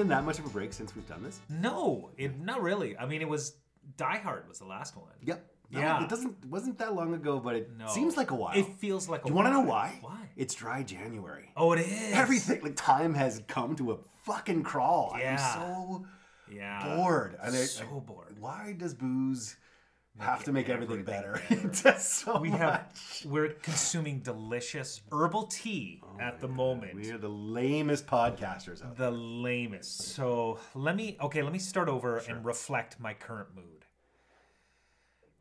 Been that much of a break since we've done this? No, it not really. I mean, it was Die Hard was the last one. Yep. Yeah. It doesn't wasn't that long ago, but it No. seems like a while. It feels like Do you want to know why? Why? It's dry January. Oh, it is. Everything like time has come to a fucking crawl. Yeah. I'm so Yeah. bored. And so I- bored. Why does booze have to make everything, better? better. so We much. have we're consuming delicious herbal tea oh at the moment. We are the lamest podcasters out there. the lamest. So let me okay, let me start over and reflect my current mood.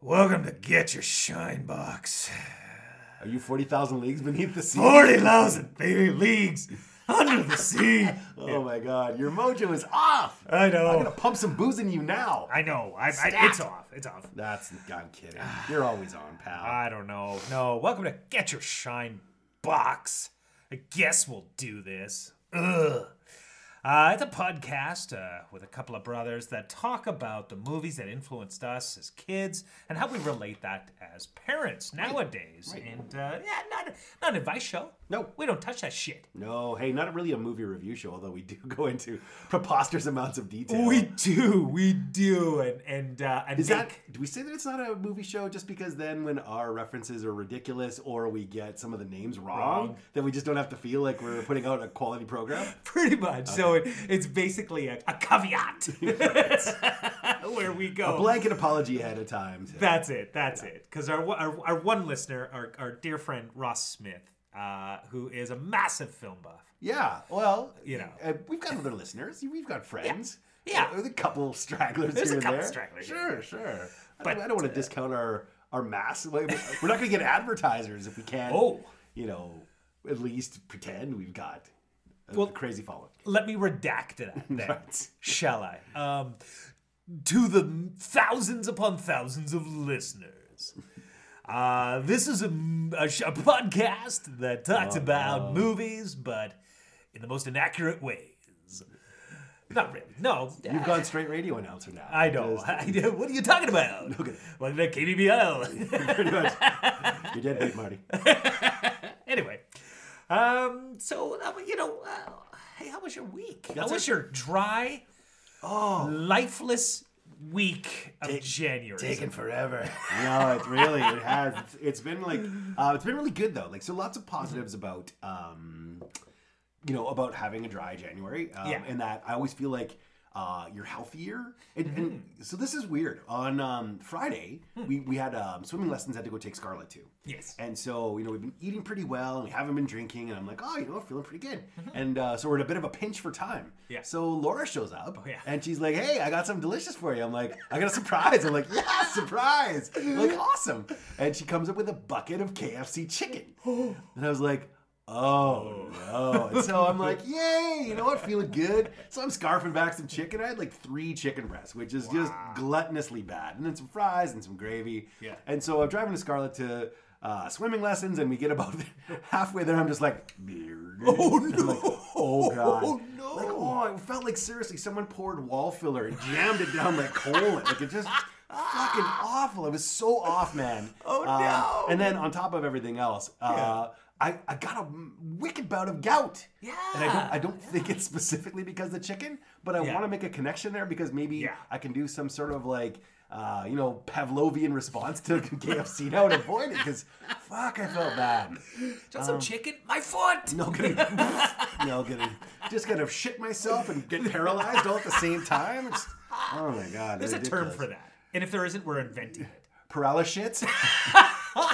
Welcome to Get Your Shine Box. Are you forty thousand leagues beneath the sea? Forty thousand leagues under the sea. Oh my god, your mojo is off. I know. I'm gonna pump some booze in you now. I know. I, I, Stat. it's off. It's off. That's I'm kidding. You're always on, pal. I don't know. No. Welcome to Get Your Shine Box. I guess we'll do this. Ugh. Uh, it's a podcast uh, with a couple of brothers that talk about the movies that influenced us as kids and how we relate that as parents nowadays. right. And uh, yeah, not, not an advice show. No. We don't touch that shit. No, hey, not really a movie review show, although we do go into preposterous amounts of detail. We do. We do. And, and, uh, and Is make- that? Do we say that it's not a movie show just because then when our references are ridiculous or we get some of the names wrong, Wrong. then we just don't have to feel like we're putting out a quality program? Pretty much. So it, it's basically a, a caveat where we go. A blanket apology ahead of time. to- That's it. That's it. Because our, our our one listener, our, our dear friend Ross Smith, uh, who is a massive film buff. yeah, well, You know. uh, we've got other listeners. We've got friends. Yeah. there's a couple stragglers There's a here and couple there. stragglers here Sure, and sure. I But, don't, I don't want to discount our our mass. Like, We're not going to get advertisers if we can't. Oh. you know, at least pretend we've got a Well- crazy following. Let me redact that then, Right. shall I? Um, to the thousands upon thousands of listeners. Uh, this is a, a, a podcast that talks Oh, about movies, but in the most inaccurate ways. Not really. No. You've gone straight radio announcer now. I know. I. What are you talking about? Okay. Welcome to KBBL. Pretty much. You're dead beat, Marty. anyway, um, so uh, you know, uh, hey, how was your week? how was it. your dry, Oh, lifeless week of Take- January? taking forever. no, it really it has. It's, it's been like uh, it's been really good though. Like so, lots of positives about um, you know about having a dry January. Um, Yeah. and that I always feel like. Uh, you're healthier, and, and so this is weird. On um, Friday, we, we had um, swimming lessons. Had to go take Scarlett too. Yes. And so, you know, we've been eating pretty well and we haven't been drinking. And I'm like, oh, you know, feeling pretty good. And uh, so we're in a bit of a pinch for time. Mm-hmm. Yeah. So Laura shows up Oh, yeah. and she's like, hey, I got something delicious for you. I'm like, I got a surprise. I'm like, yeah, surprise. like, awesome. And she comes up with a bucket of KFC chicken. and I was like, Oh no! And so I'm like, yay! You know what? Feeling good. So I'm scarfing back some chicken. I had like three chicken breasts, which is just gluttonously bad, and then some fries and some gravy. Yeah. And so I'm driving to Scarlett to uh, swimming lessons, and we get about halfway there. I'm just like, oh no! oh god! Oh, no. Like, oh, it felt like seriously someone poured wall filler and jammed it down my colon. Like it just fucking awful. It was so off, man. Oh, Um, no. And then on top of everything else, uh, I, I got a wicked bout of gout. Yeah. And I don't I don't think it's specifically because of the chicken, but I Yeah. want to make a connection there because maybe Yeah. I can do some sort of like uh, you know Pavlovian response to KFC now and avoid it because fuck I felt bad. Just some chicken. My foot. Um, No kidding. no kidding. Just gonna shit myself and get paralyzed all at the same time. It's, oh my god. There's a term for that, and if there isn't, we're inventing it. Paralysis?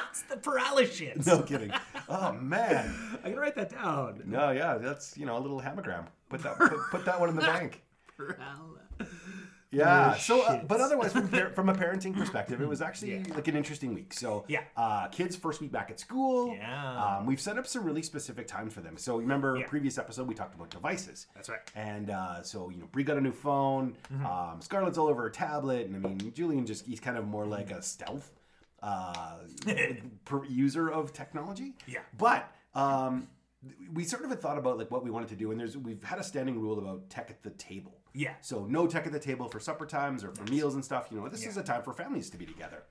it's the paralysis. No kidding. Oh man. I can write that down. No, yeah, that's you know a little hamagram. Put that put, put that one in the bank. Yeah. Oh, so, uh, but otherwise, from, par- from a parenting perspective, it was actually like an interesting week. So, Yeah. uh, kids' first week back at school. Yeah. Um, we've set up some really specific times for them. So, remember Yeah. previous episode we talked about devices. That's right. And uh, so, you know, Bree got a new phone. Mm-hmm. Um, Scarlett's all over her tablet, and I mean, Julian just he's kind of more like a stealth uh, per user of technology. Yeah. But um, we sort of had thought about like what we wanted to do, and there's we've had a standing rule about tech at the table. Yeah. So no tech at the table for supper times or for meals and stuff. You know, this is a time for families to be together.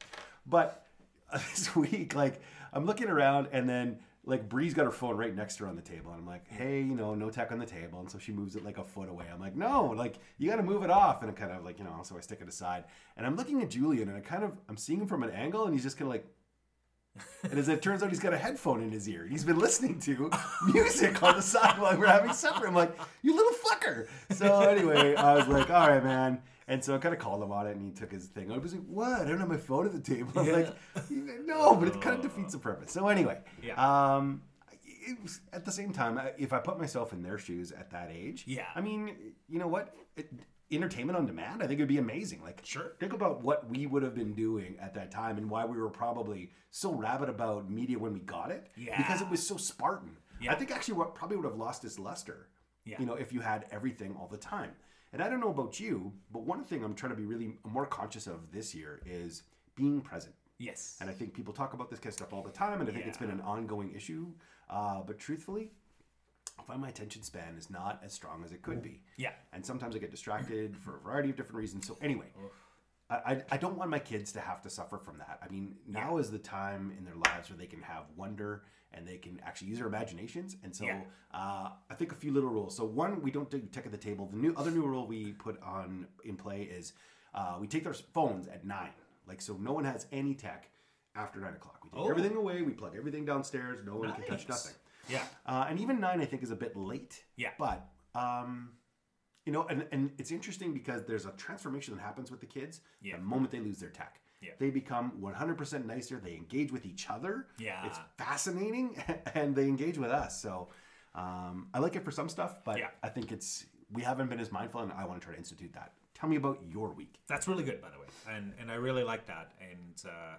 But uh, this week, like I'm looking around, and then like Bree's got her phone right next to her on the table, and I'm like, hey, you know, no tech on the table, and so she moves it like a foot away. I'm like, no, like you got to move it off, and it kind of like you know, so I stick it aside, and I'm looking at Julian, and I kind of I'm seeing him from an angle, and he's just kind of like. And as it turns out, he's got a headphone in his ear. He's been listening to music on the side while we're having supper. I'm like, you little fucker. So anyway, I was like, all right, man. And so I kind of called him on it, and he took his thing. I was like, "What? I don't have my phone at the table." I was Yeah. like, "No," but it kind of defeats the purpose. So anyway, Yeah. um, it was, at the same time, if I put myself in their shoes at that age, Yeah. I mean, you know what? It, entertainment on demand, I think it'd be amazing. Like, Sure. think about what we would have been doing at that time, and why we were probably so rabid about media when we got it, Yeah. because it was so Spartan. Yeah. I think actually what probably would have lost its luster Yeah. you know, if you had everything all the time. And I don't know about you, but one thing I'm trying to be really more conscious of this year is being present. Yes. And I think people talk about this kind of stuff all the time, and I think it's been an ongoing issue. Uh, but truthfully, I find my attention span is not as strong as it could be. Yeah. And sometimes I get distracted for a variety of different reasons. So anyway, I, I, I don't want my kids to have to suffer from that. I mean, now is the time in their lives where they can have wonder and they can actually use their imaginations. And so Yeah. uh, I think a few little rules. So one, we don't do tech at the table. The new other new rule we put on in play is uh, we take their phones at nine. Like so, no one has any tech after nine o'clock. We take Oh. everything away. We plug everything downstairs. No one can touch Nice. nothing. Yeah. Uh, and even nine, I think, is a bit late. Yeah. But um, you know, and, and it's interesting because there's a transformation that happens with the kids Yeah. the moment they lose their tech. Yeah. They become 100% nicer. They engage with each other. Yeah. It's fascinating, and they engage with us. So um, I like it for some stuff, but Yeah. I think it's we haven't been as mindful, and I want to try to institute that. Tell me about your week. That's really good, by the way, and and I really like that. And uh,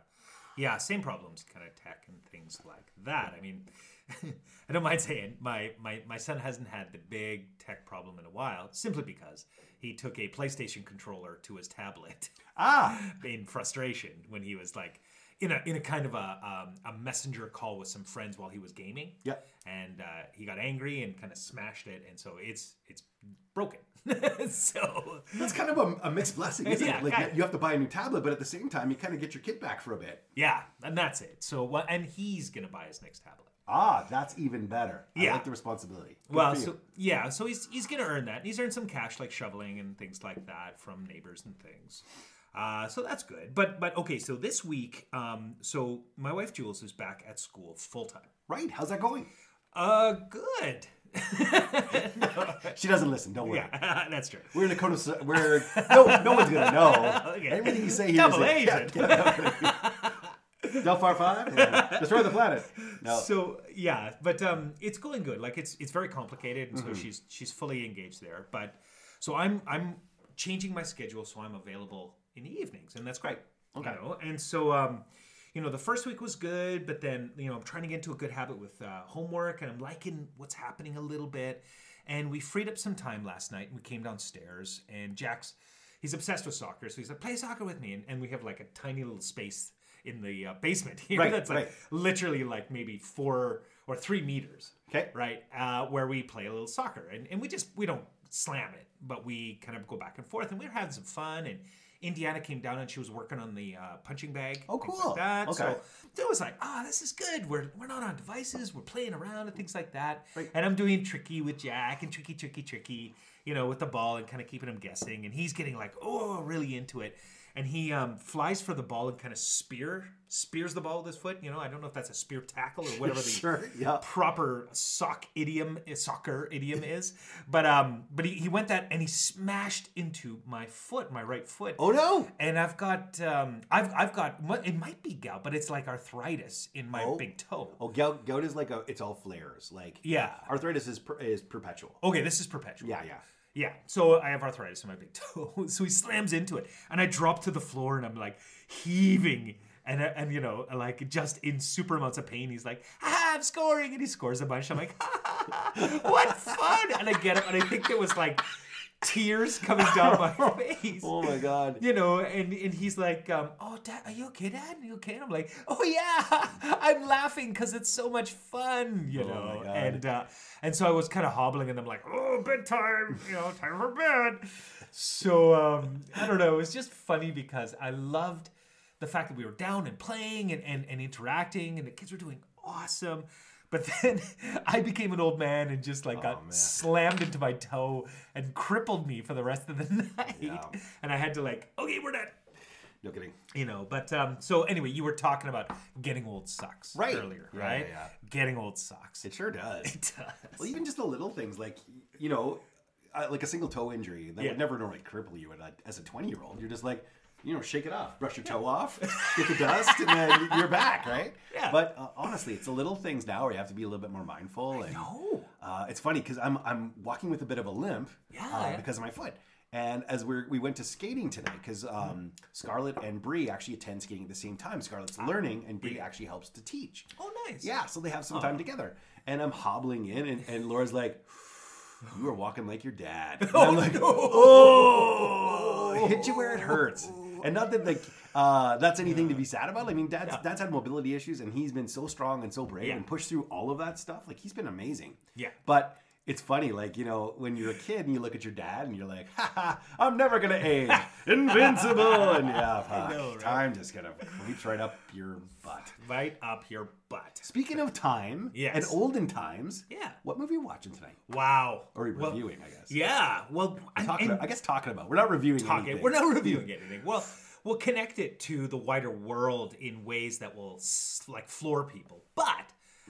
yeah, same problems, kind of tech and things like that. I mean, I don't mind saying my my my son hasn't had the big tech problem in a while, simply because he took a PlayStation controller to his tablet Ah, in frustration when he was like in a in a kind of a um, a messenger call with some friends while he was gaming. Yeah. and uh, he got angry and kind of smashed it, and so it's it's broken. so that's kind of a, a mixed blessing, isn't Yeah, it? Like kind of. you have to buy a new tablet, but at the same time, you kind of get your kid back for a bit. Yeah, and that's it. So what? And he's gonna buy his next tablet. Ah, that's even better. I like the responsibility. Good Well, so yeah, so he's he's gonna earn that. He's earned some cash like shoveling and things like that from neighbors and things. Uh, so that's good. But but okay, so this week, um, so my wife Jules is back at school full time. right? How's that going? Uh, good. She doesn't listen. Don't worry. Yeah, that's true. We're in a code of where no no one's gonna know. Okay. Everything you say here Double is agent. Delphar Five, Yeah. destroy the planet. No, So yeah, but um, it's going good. Like it's it's very complicated, and Mm-hmm. so she's she's fully engaged there. But so I'm I'm changing my schedule so I'm available in the evenings, and that's great. Okay. You know? And so um, you know, the first week was good, but then you know I'm trying to get into a good habit with uh, homework, and I'm liking what's happening a little bit. And we freed up some time last night, and we came downstairs, and Jack's he's obsessed with soccer, so he's like, "Play soccer with me," and, and we have like a tiny little space in the uh, basement here Right, that's like right. literally like maybe four or three meters. Okay. Right. Uh, where we play a little soccer, and, and we just we don't slam it, but we kind of go back and forth, and we were having some fun. And Indiana came down and she was working on the uh, punching bag. Oh, cool. Like that. Okay. So it was like, ah, this is good. We're we're not on devices. We're playing around and things like that. Right. And I'm doing tricky with Jack and tricky, tricky, tricky. You know, with the ball and kind of keeping him guessing, and he's getting like, oh, really into it. And he um, flies for the ball and kind of spear spears the ball with his foot. You know, I don't know if that's a spear tackle or whatever the Sure, yeah. proper sock idiom soccer idiom is. But um, but he, he went that and he smashed into my foot, my right foot. Oh no! And I've got um, I've I've got it might be gout, but it's like arthritis in my Oh. big toe. Oh, gout, gout is like a, it's all flares. Like Yeah. arthritis is per, is perpetual. Okay, this is perpetual. Yeah, yeah. Yeah, so I have arthritis in my big toe. So he slams into it, and I drop to the floor, and I'm like heaving, and and you know, like just in super amounts of pain. He's like, ah, I'm scoring, and he scores a bunch. I'm like, what fun! And I get up, and I think it was like tears coming down my face. Oh my god. You know, and, and he's like, um, "Oh, Dad, are you okay, Dad? Are you okay?" And I'm like, "Oh yeah, I'm laughing because it's so much fun." You Oh, know, and uh, and so I was kind of hobbling, and I'm like, "Oh, bedtime, you know, time for bed." So um, I don't know. It was just funny because I loved the fact that we were down and playing and, and, and interacting, and the kids were doing awesome. But then I became an old man and just like got man. slammed into my toe and crippled me for the rest of the night. Yeah. And I had to like, okay, we're done. No kidding. You know, but um, so anyway, you were talking about getting old sucks Right. earlier, Yeah, right? yeah, yeah. Getting old sucks. It sure does. It does. Well, even just the little things like you know, uh, like a single toe injury that would never normally cripple you at a, as a twenty-year-old. You're just like, you know, shake it off, brush your toe off, get the dust, and then you're back, right? Yeah. But uh, honestly, it's the little things now where you have to be a little bit more mindful. And. Uh, it's funny because I'm I'm walking with a bit of a limp Yeah, uh, because of my foot. And as we're, we went to skating tonight, because um, Scarlett and Bree actually attend skating at the same time. Scarlett's learning, and Bree actually helps to teach. Oh, nice. Yeah, so they have some time together. And I'm hobbling in, and, and Laura's like, You are walking like your dad. And I'm like, Oh, hit you where it hurts. And not that like uh, that's anything to be sad about. I mean, dad's dad's had mobility issues, and he's been so strong and so brave Yeah. and pushed through all of that stuff. Like he's been amazing. Yeah. But it's funny, like you know, when you're a kid and you look at your dad and you're like, "Ha ha, I'm never gonna age, invincible," and yeah, fuck, know, right? time just kind of creeps right up your butt. Right up your butt. Speaking of time Yes. and olden times, Yeah. what movie are we watching tonight? Wow. Or Well, reviewing, I guess. Yeah. Well, Talking about, I guess talking about. We're not reviewing talking. anything. We're not reviewing anything. Well, we'll connect it to the wider world in ways that will like floor people. But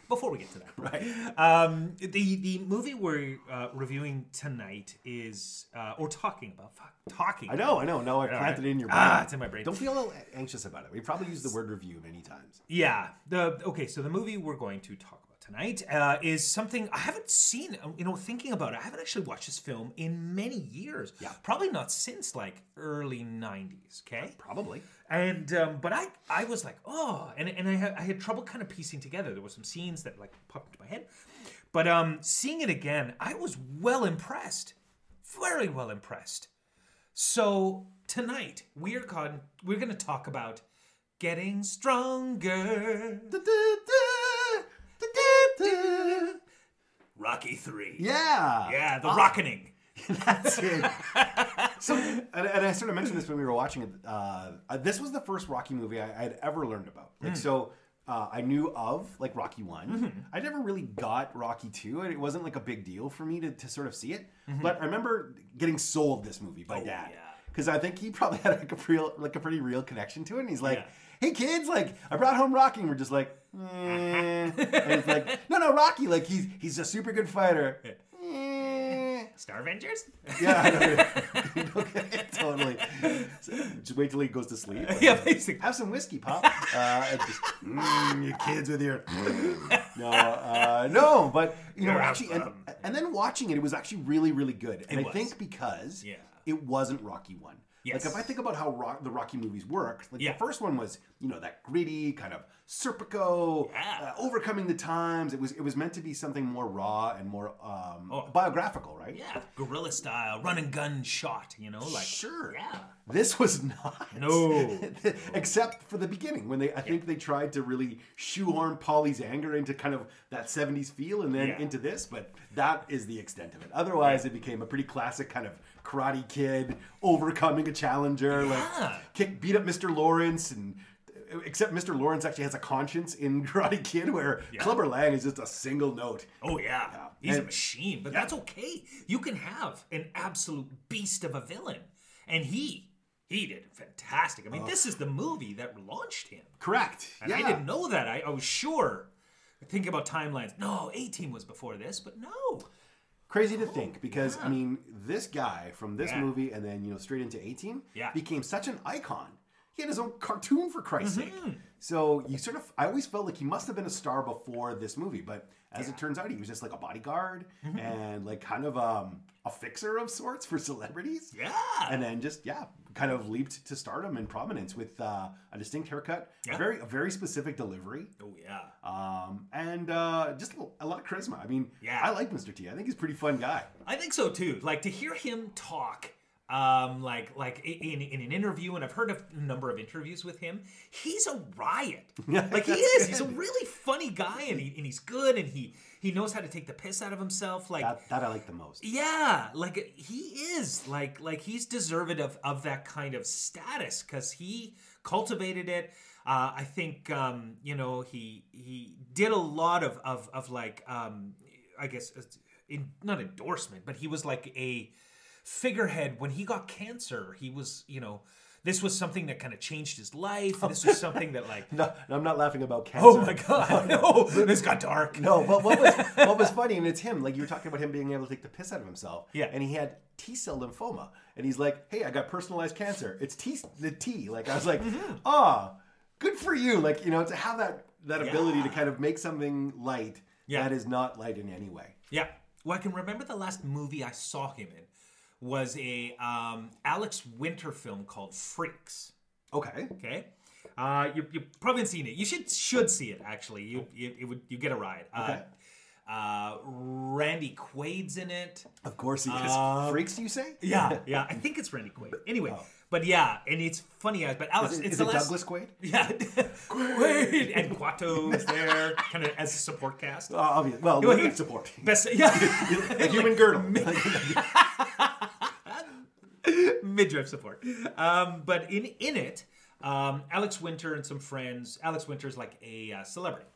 before we get to that, Right. um, the the movie we're uh, reviewing tonight is uh, or talking about. Fuck, talking. I know, I know. No, I planted it in your brain. Ah, it's in my brain. Don't feel anxious about it. We probably used the word review many times. Yeah. The okay. So the movie we're going to talk about tonight uh, is something I haven't seen. uh, You know, thinking about it, I haven't actually watched this film in many years. Yeah. Probably not since like early '90s. Okay. Probably. And um, but I I was like oh and and I had, I had trouble kind of piecing together. There were some scenes that like popped into my head, but um seeing it again, I was well impressed, very well impressed. So tonight we're con- we're going to talk about getting stronger. Rocky three. Yeah. Yeah, the rockening. That's it. so, and, and I sort of mentioned this when we were watching it. Uh, uh, this was the first Rocky movie I, I'd ever learned about. Like, so uh, I knew of like Rocky One. I never really got Rocky Two. and It wasn't like a big deal for me to, to sort of see it. But I remember getting sold this movie by dad. yeah. Because I think he probably had like a real, like a pretty real connection to it. And he's like, Yeah. "Hey kids, like I brought home Rocky." And we're just like, eh. and it's like, "No, no, Rocky, like he's he's a super good fighter." Eh. Star Avengers? Yeah, I know. okay, totally. So, just wait till he goes to sleep. yeah, basically. Have some whiskey, pop. Uh, just, mm, you kids with your no, uh, no. But you know, You're actually, and, and then watching it, it was actually really, really good. And It I was. think because Yeah. it wasn't Rocky One. Yes. Like if I think about how rock, the Rocky movies worked, like Yeah. the first one was, you know, that gritty kind of Serpico, Yeah. uh, overcoming the times. It was it was meant to be something more raw and more um, Oh. biographical, right? Yeah, guerrilla style, run and gun shot, you know, like Sure. Yeah. This was not. No. Except for the beginning when they I think they tried to really shoehorn Paulie's anger into kind of that 70s feel and then Yeah. into this, but that is the extent of it. Otherwise it became a pretty classic kind of karate kid overcoming a challenger, Yeah. like kick beat up Mr. Lawrence and except Mr. Lawrence actually has a conscience in Karate Kid where Clubber Lang is just a single note. Oh yeah, Yeah. he's a machine, but that's okay. You can have an absolute beast of a villain, and he he did fantastic. I mean, oh. this is the movie that launched him, Correct. and I didn't know that. I, I was sure. Thinking about timelines, no, A Team was before this, but no. Crazy to think oh, because I mean, this guy from this Yeah. movie and then you know straight into A Team Yeah. became such an icon. He had his own cartoon for Christ's Mm-hmm. sake. So you sort of, I always felt like he must have been a star before this movie, but as it turns out, he was just like a bodyguard Mm-hmm. and like kind of um, a fixer of sorts for celebrities. Yeah, And then just yeah, kind of leaped to stardom and prominence with uh, a distinct haircut, Yeah. a very a very specific delivery, oh yeah. um, and uh, just a, a lot of charisma. I mean, Yeah. I like Mr. T. I think he's a pretty fun guy. I think so too. Like to hear him talk, um, like like in in an interview, and I've heard a number of interviews with him. He's a riot. Like he is. He's a really funny guy, and he and he's good, and he he knows how to take the piss out of himself. Like That, that I like the most. yeah, like he is like like he's deserved of of that kind of status because he cultivated it. Uh, I think um, you know he he did a lot of of, of like um, I guess uh, in, not endorsement, but he was like a figurehead when he got cancer. He was you know this was something that kind of changed his life. This was something that like No, I'm not laughing about cancer. oh my god no this got dark. No, but what was what was funny, and it's him. Like you were talking about him being able to take the piss out of himself. Yeah. And he had T cell lymphoma, and he's like, "Hey, I got personalized cancer. It's T the T." Like I was like. "Ah, good for you." Like you know, to have that that ability to kind of make something light Yeah. that is not light in any way. Yeah. Well, I can remember the last movie I saw him in was a um, Alex Winter film called Freaks. Okay. Okay. Uh, you you probably haven't seen it. You should should see it actually. You you it would you get a ride. Okay. Uh, uh, Randy Quaid's in it. Of course he is. Um, Freaks, you say? Yeah, yeah. I think it's Randy Quaid. Anyway, but yeah, and it's funny. uh, But Alex, Is it, it's is the it last. Douglas Quaid? Yeah, Quaid and Kuato's there, kind of as a support cast. Oh, obvious. Well, Well, he- support. Best, yeah. Human girdle. Midriff support. Um, but in in it, um, Alex Winter and some friends. Alex Winter's like a uh, celebrity,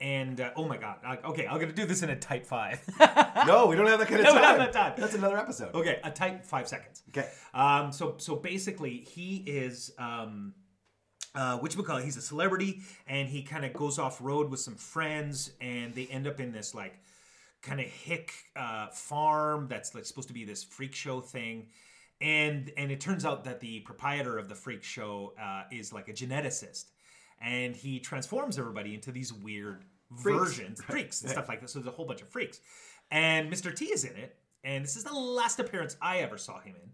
and uh, oh my god. I- Okay, I'm gonna do this in a tight five. no, we don't have that kind of No, time. we don't have that time. That's another episode. okay, a tight five seconds. Okay. Um, so so basically, he is. Um, uh, which we call he's a celebrity and he kind of goes off road with some friends and they end up in this like kind of hick uh, farm that's like supposed to be this freak show thing and and it turns out that the proprietor of the freak show uh, is like a geneticist and he transforms everybody into these weird versions freaks and stuff like this so there's a whole bunch of freaks and mr t is in it and this is the last appearance i ever saw him in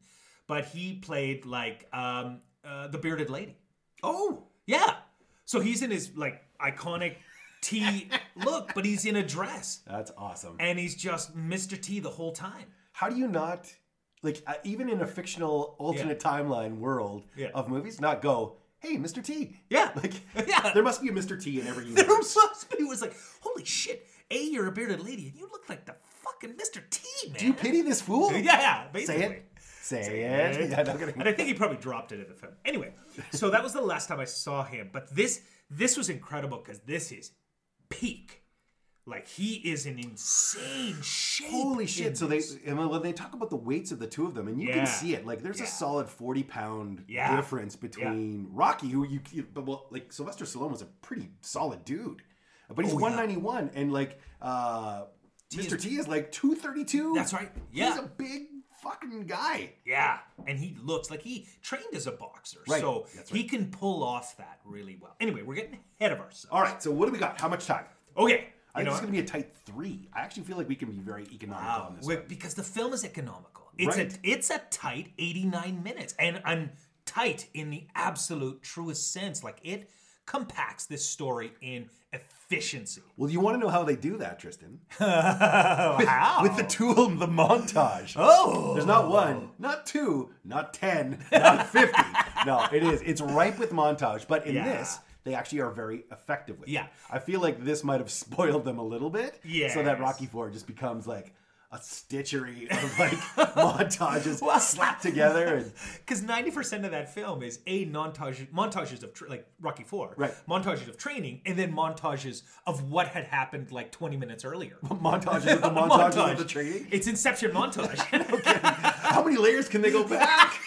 but he played like um, uh, the bearded lady Oh, yeah. So he's in his like iconic T look, but he's in a dress. that's awesome. And he's just Mr. T the whole time. how do you not like uh, even in a fictional alternate timeline world Yeah. of movies not go hey mr t Yeah. like Yeah. there must be a mr t in every There universe must be. Was like, holy shit. A, you're a bearded lady, and you look like the fucking Mr. T, man. do you pity this fool Yeah, yeah, say it say it yeah, and I think he probably dropped it in the film. Anyway, so that was the last time I saw him. But this this was incredible because this is peak. Like he is in insane shape. Holy shit! So they and when they talk about the weights of the two of them, and you Yeah. can see it, like there's Yeah. a solid forty pound Yeah. difference between Rocky, who you, you but well, like Sylvester Stallone was a pretty solid dude, but he's Oh, one ninety one, and like uh, Mr. is- T is like two thirty two. That's right. Yeah, he's a big fucking guy. Yeah, and he looks like he trained as a boxer, Right, so that's he can pull off that really well. Anyway, we're getting ahead of ourselves. All right, so what do we got? How much time? Okay, I you think know, it's going to be a tight three. I actually feel like we can be very economical wow, on this. one. because the film is economical. It's Right. a it's a tight eighty nine minutes, and and tight in the absolute truest sense. Like it compacts this story in efficiency. Well, you want to know how they do that, Tristan? How? With the tool, the montage. oh, There's not one, not two, not ten, not fifty. no, it is. It's ripe with montage. But in Yeah. this, they actually are very effective with. it. Yeah. I feel like this might have spoiled them a little bit. Yeah, So that Rocky Four just becomes like a stitchery of like montages well, slapped together because ninety percent of that film is a montage montages of tra- like Rocky Four, Right. Montages of training, and then montages of what had happened like twenty minutes earlier. montages of the montages of the training. It's Inception montage. okay. How many layers can they go back?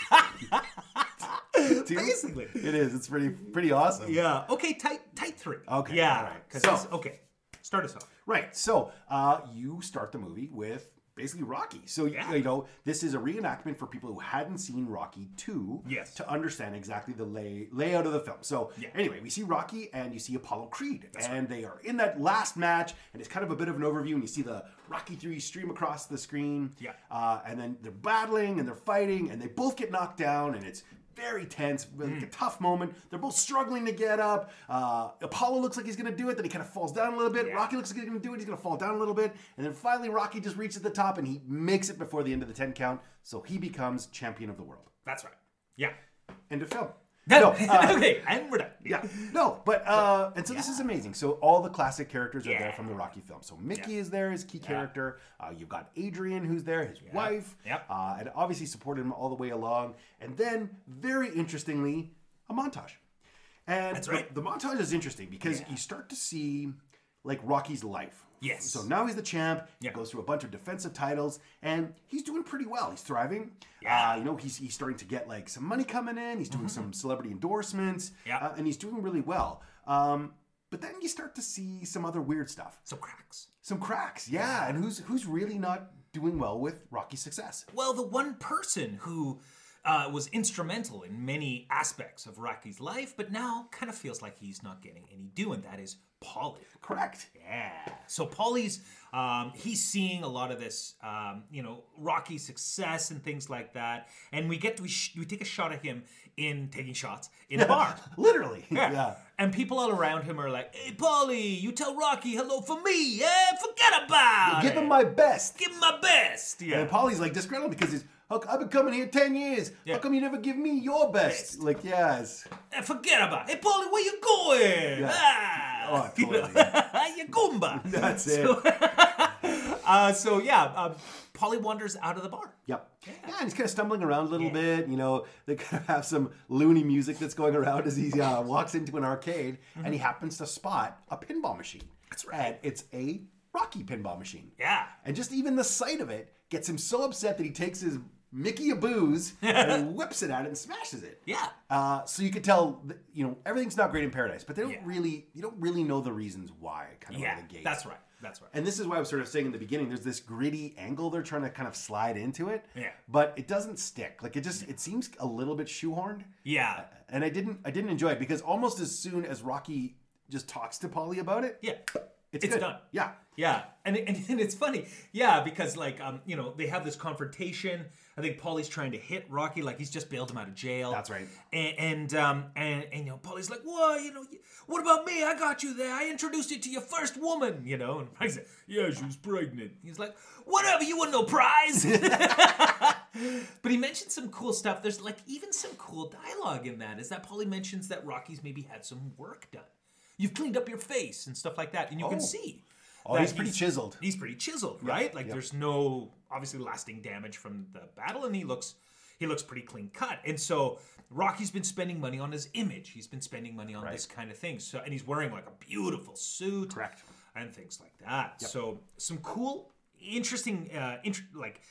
Basically. it is. It's pretty pretty awesome. yeah. Okay. Tight. Tight three. Okay, Yeah. all right. So- okay. Start us off. Right. So uh, you start the movie with basically Rocky. So Yeah. you know this is a reenactment for people who hadn't seen Rocky two. Yes. To understand exactly the lay layout of the film. So Yeah. anyway, we see Rocky and you see Apollo Creed, and they are in that last match, and it's kind of a bit of an overview, and you see the Rocky three stream across the screen. Yeah. Uh, and then they're battling and they're fighting, and they both get knocked down, and it's very tense, like Mm. a tough moment. They're both struggling to get up. Uh, Apollo looks like he's gonna do it, then he kind of falls down a little bit. Yeah. Rocky looks like he's gonna do it, he's gonna fall down a little bit, and then finally Rocky just reaches the top and he makes it before the end of the ten count, so he becomes champion of the world. That's right. Yeah. End of film. No. No, uh, okay. And we're done. yeah, no, but uh, and so this is amazing. So all the classic characters are there from the Rocky film. So Mickey Yeah. is there his key character. Uh, you've got Adrian who's there, his wife, Yep. uh, and obviously supported him all the way along. And then, very interestingly, a montage. And That's the- right. the, montage is interesting because you start to see like Rocky's life. Yes. So now he's the champ. He Yeah. goes through a bunch of defensive titles, and he's doing pretty well. He's thriving. Yeah. Uh, you know, he's he's starting to get like some money coming in. He's doing some celebrity endorsements. Mm-hmm. Yeah. Uh, and he's doing really well. Um, but then you start to see some other weird stuff, Some cracks. some cracks. Yeah. And who's who's really not doing well with Rocky's success? Well, the one person who uh, was instrumental in many aspects of Rocky's life, but now kind of feels like he's not getting any due, and that is Paulie. Correct. Yeah. So Paulie's um, he's seeing a lot of this, um, you know, Rocky success and things like that, and we get to, we, sh- we take a shot at him in taking shots in a bar. Literally. yeah. yeah. And people all around him are like, "Hey, Paulie, you tell Rocky hello for me. Yeah, forget about Give it. him my best. Give him my best. Yeah. And Paulie's like disgruntled because he's, "How c- I've been coming here 10 years. Yeah. How come you never give me your best? Best. Like, yes. Eh, forget about it. Hey, Paulie, where you going? Yeah. Ah. Oh, totally. you Goomba. That's it. So, uh, so yeah, um, Paulie wanders out of the bar. Yep. Yeah, and he's kind of stumbling around a little bit. You know, they kind of have some loony music that's going around as he uh, walks into an arcade, and he happens to spot a pinball machine. That's right. And it's a Rocky pinball machine. Yeah. And just even the sight of it gets him so upset that he takes his Mickey of booze and whips it at it and smashes it. Yeah. Uh, so you could tell, that, you know, everything's not great in paradise, but they don't Yeah. really, you don't really know the reasons why. Kind of Yeah. out of the gate. That's right. That's right. And this is why I was sort of saying in the beginning, there's this gritty angle they're trying to kind of slide into it. Yeah. But it doesn't stick. Like it just it seems a little bit shoehorned. Yeah. And I didn't I didn't enjoy it because almost as soon as Rocky just talks to Paulie about it, Yeah. It's, It's done. Yeah. Yeah, and, and and it's funny, yeah, because like um, you know, they have this confrontation. I think Paulie's trying to hit Rocky, like he's just bailed him out of jail. That's right. And and um and, and you know, Paulie's like, "What? You know, what about me? I got you there. I introduced you to your first woman." You know, and Rocky's like, "Yeah, she was pregnant." He's like, "Whatever, you won no prize." but he mentioned some cool stuff. There's like even some cool dialogue in that. Is that Paulie mentions that Rocky's maybe had some work done. You've cleaned up your face and stuff like that, and you can Oh. see. Oh, he's pretty chiseled. He's pretty chiseled, right? Like there's no obviously lasting damage from the battle, and he looks he looks pretty clean cut. And so Rocky's been spending money on his image. He's been spending money on this kind of thing. So and he's wearing like a beautiful suit, Correct. and things like that. So some cool, interesting, uh, int- like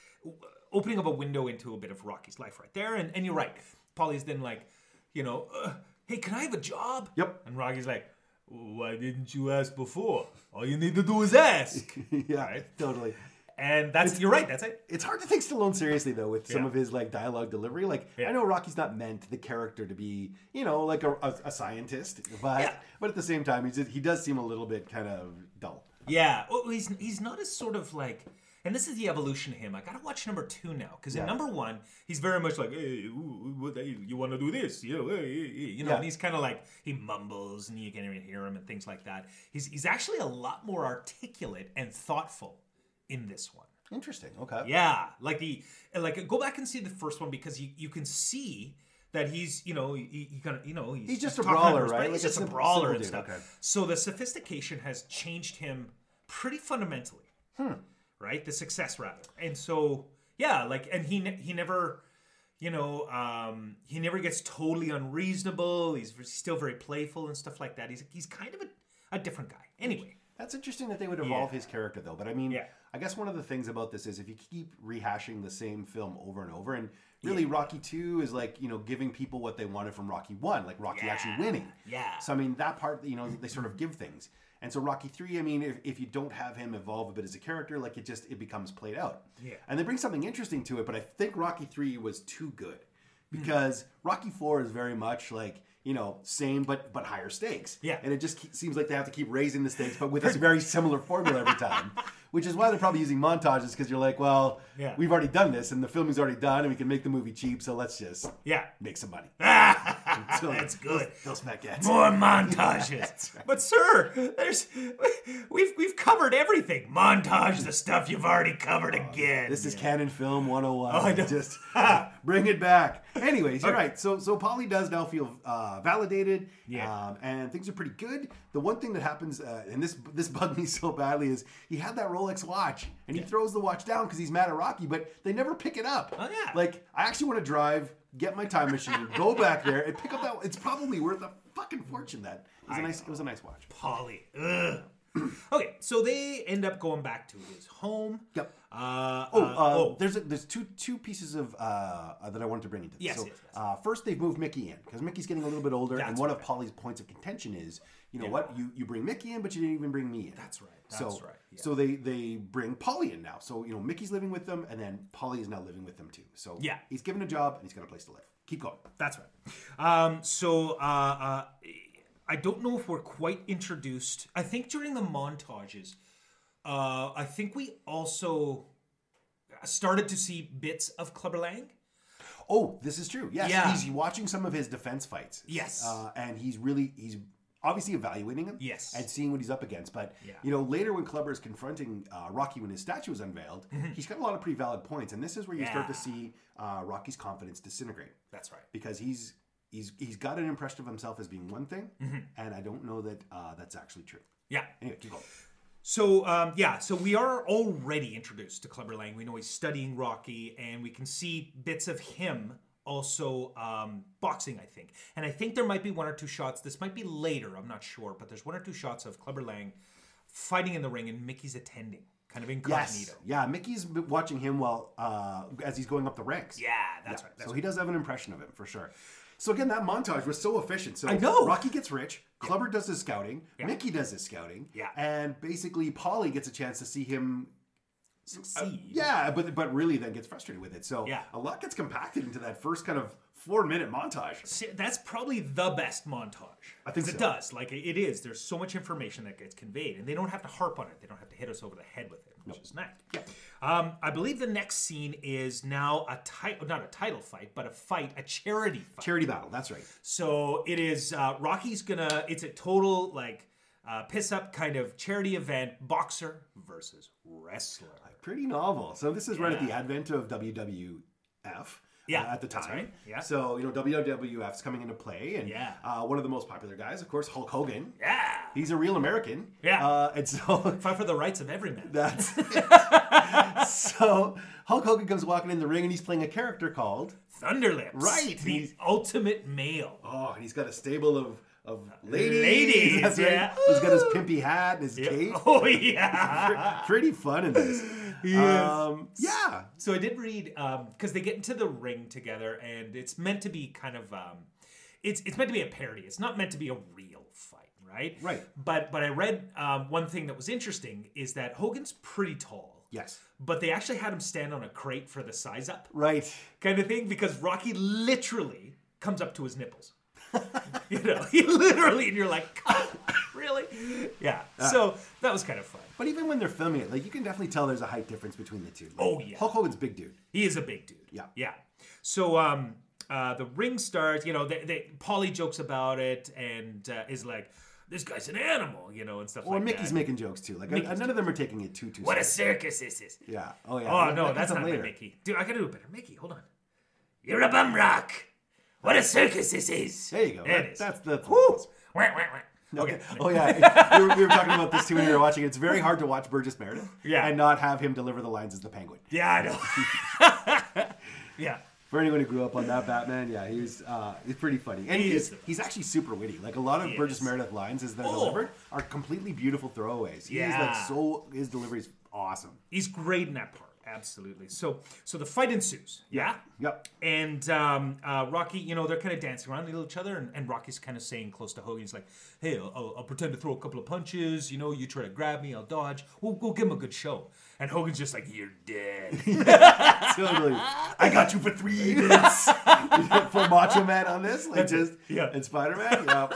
opening of a window into a bit of Rocky's life right there. And and you're right, Paulie's then like, you know, uh, hey, can I have a job? Yep. And Rocky's like. Why didn't you ask before? All you need to do is ask. yeah, totally. And that's you're right. That's it. It's hard to take Stallone seriously though with some Yeah. of his like dialogue delivery. Like Yeah. I know Rocky's not meant the character to be, you know, like a, a, a scientist, but Yeah. but at the same time, he's he does seem a little bit kind of dull. Yeah. Well, he's he's not as sort of like. And this is the evolution of him. I gotta watch number two now because Yeah. in number one he's very much like, hey, ooh, hey, you want to do this? You know, hey, hey, hey," you know. Yeah. And he's kind of like he mumbles and you can't even hear him and things like that. He's he's actually a lot more articulate and thoughtful in this one. Interesting. Okay. Yeah, like the like go back and see the first one because you you can see that he's you know he, he kind of you know he's, He's just a brawler, right? Like He's just a simple- brawler and dude, stuff. okay. So the sophistication has changed him pretty fundamentally, Hmm. Right? The success rather, and so yeah, like and he ne- he never. You know, um, he never gets totally unreasonable. He's still very playful and stuff like that. He's he's kind of a, a different guy. Anyway, That's interesting that they would evolve Yeah. his character though. But I mean, Yeah. I guess one of the things about this is if you keep rehashing the same film over and over, and really Rocky Two is like you know giving people what they wanted from Rocky One, like Rocky actually winning. Yeah. So I mean that part, you know, they sort of give things. And so Rocky Three, I mean, if, if you don't have him evolve a bit as a character, like it just it becomes played out. Yeah. And they bring something interesting to it, but I think Rocky Three was too good because Rocky Four is very much like you know same but but higher stakes. Yeah. And it just seems like they have to keep raising the stakes, but with this very similar formula every time. Which is why they're probably using montages because you're like, well, Yeah. we've already done this and the filming's already done and we can make the movie cheap, so let's just yeah, make some money. That's good. Those. More montages. But sir, there's we've we've covered everything. Montage the stuff you've already covered again. This is canon film 101. Oh, I know. Just Bring it back. Anyways, you're right. So so Paulie does now feel uh, validated. Yeah. Um, and things are pretty good. The one thing that happens, uh, and this this bugged me so badly, is he had that Rolex watch, and he throws the watch down because he's mad at Rocky, but they never pick it up. Oh, yeah. Like I actually want to drive, get my time machine, go back there, and pick up that. It's probably worth a fucking fortune. That it was a nice. It was a nice watch. Paulie. Ugh. okay, so they end up going back to his home. Yep. Uh, Oh, uh, uh, oh, there's a, there's two two pieces of uh, uh, that I wanted to bring into this. Yes, so, yes, yes. Uh, first, they've moved Mickey in because Mickey's getting a little bit older, and one right. of Paulie's points of contention is, you know what, you you bring Mickey in, but you didn't even bring me in. That's right, so, that's right, yeah. So they they bring Paulie in now. So you know Mickey's living with them, and then Paulie is now living with them too. So Yeah. he's given a job and he's got a place to live. Keep going. That's right. Um, so uh, uh, I don't know if we're quite introduced. I think during the montages, uh, I think we also started to see bits of Clubber Lang. Oh, this is true. Yes, Yeah. he's watching some of his defense fights. Yes. uh, and he's really he's obviously evaluating him. Yes. and seeing what he's up against. But Yeah. you know, later when Clubber is confronting uh, Rocky when his statue is unveiled, he's got a lot of pretty valid points, and this is where you start to Mm-hmm. See uh, Rocky's confidence disintegrate That's right. because he's. He's, he's got an impression of himself as being one thing, Mm-hmm. and I don't know that uh, that's actually true. Yeah. Anyway, keep going. So um, yeah, so we are already introduced to Clubber Lang. We know he's studying Rocky, and we can see bits of him also um, boxing. I think, and I think there might be one or two shots. This might be later. I'm not sure, but there's one or two shots of Clubber Lang fighting in the ring, and Mickey's attending, kind of incognito. Yes, yeah. Mickey's watching him while uh, as he's going up the ranks. Yeah, that's right. That's so he does have an impression of him for sure. So again, that montage was so efficient. So I know. Rocky gets rich, Clubber does his scouting, Mickey does his scouting, Yeah. and basically Paulie gets a chance to see him. succeed. Uh, yeah, but but really then gets frustrated with it. So Yeah. a lot gets compacted into that first kind of four minute montage. See, That's probably the best montage. I think so. it does. Like it is. There's so much information that gets conveyed, and they don't have to harp on it. They don't have to hit us over the head with it, which is nice. Um, I believe the next scene is now a title, not a title fight, but a fight, a charity fight. Charity battle. That's right. So it is uh, Rocky's gonna. It's a total like uh, piss up kind of charity event, boxer versus wrestler. Pretty novel. So this is right at the advent of WWF. Yeah, uh, at the time. right. Yeah. So you know WWF's coming into play, and Yeah. uh, one of the most popular guys, of course, Hulk Hogan. Yeah, He's a real American. Yeah. Uh, and so fight for the rights of every man. that's so Hulk Hogan comes walking in the ring, and he's playing a character called Thunderlips, Right. The He's- ultimate male. Oh, and he's got a stable of of ladies. Ladies, That's right. yeah. He's got his pimpy hat and his cape. Oh yeah. Pretty fun in this. Yes. Um, yeah. So I did read because they get into the ring together, and it's meant to be kind of um, it's it's meant to be a parody. It's not meant to be a real fight, right? Right. But but I read um, one thing that was interesting is that Hogan's pretty tall. Yes. But they actually had him stand on a crate for the size up Right. kind of thing because Rocky literally comes up to his nipples. you know, he literally, and you're like, really? Yeah. Uh. So that was kind of fun. But even when they're filming it, like you can definitely tell there's a height difference between the two. Like, Oh, yeah. Hulk Hogan's big dude. He is a big dude. Yeah. Yeah. So um uh the ring starts, you know, they, they Paulie jokes about it and uh, is like, this guy's an animal, you know, and stuff Or like Mickey's that. making jokes too. Like Mickey's none of them are taking it too too. what a circus this is. Yeah. Oh yeah. Oh That- no, that that's not my Mickey. Dude, I gotta do a better Mickey. Hold on. You're a bum rock. What a circus this is. There you go. There That- it is. That's the. Woo! Wah, wah, wah. Okay. Okay. Oh yeah. we, were, we were talking about this too when we were watching. It's very hard to watch Burgess Meredith. Yeah. And not have him deliver the lines as the Penguin. Yeah, I know. yeah. For anyone who grew up on that Batman, yeah, he's uh, he's pretty funny, and He he's is he's actually super witty. Like a lot of He Burgess is. Meredith lines as they're Oh. delivered are completely beautiful throwaways. He's Yeah. like so his delivery's awesome. He's great in that part. Absolutely. So so the fight ensues. Yeah. Yep. And um, uh, Rocky, you know, they're kind of dancing around each other, and, and Rocky's kind of saying close to Hogan, he's like, "Hey, I'll, I'll, pretend to throw a couple of punches. You know, you try to grab me, I'll dodge. We'll, we'll give him a good show." And Hogan's just like, "You're dead." Totally. I got you for three minutes. for Macho Man on this, like just Yeah. and Spider Man. Yeah.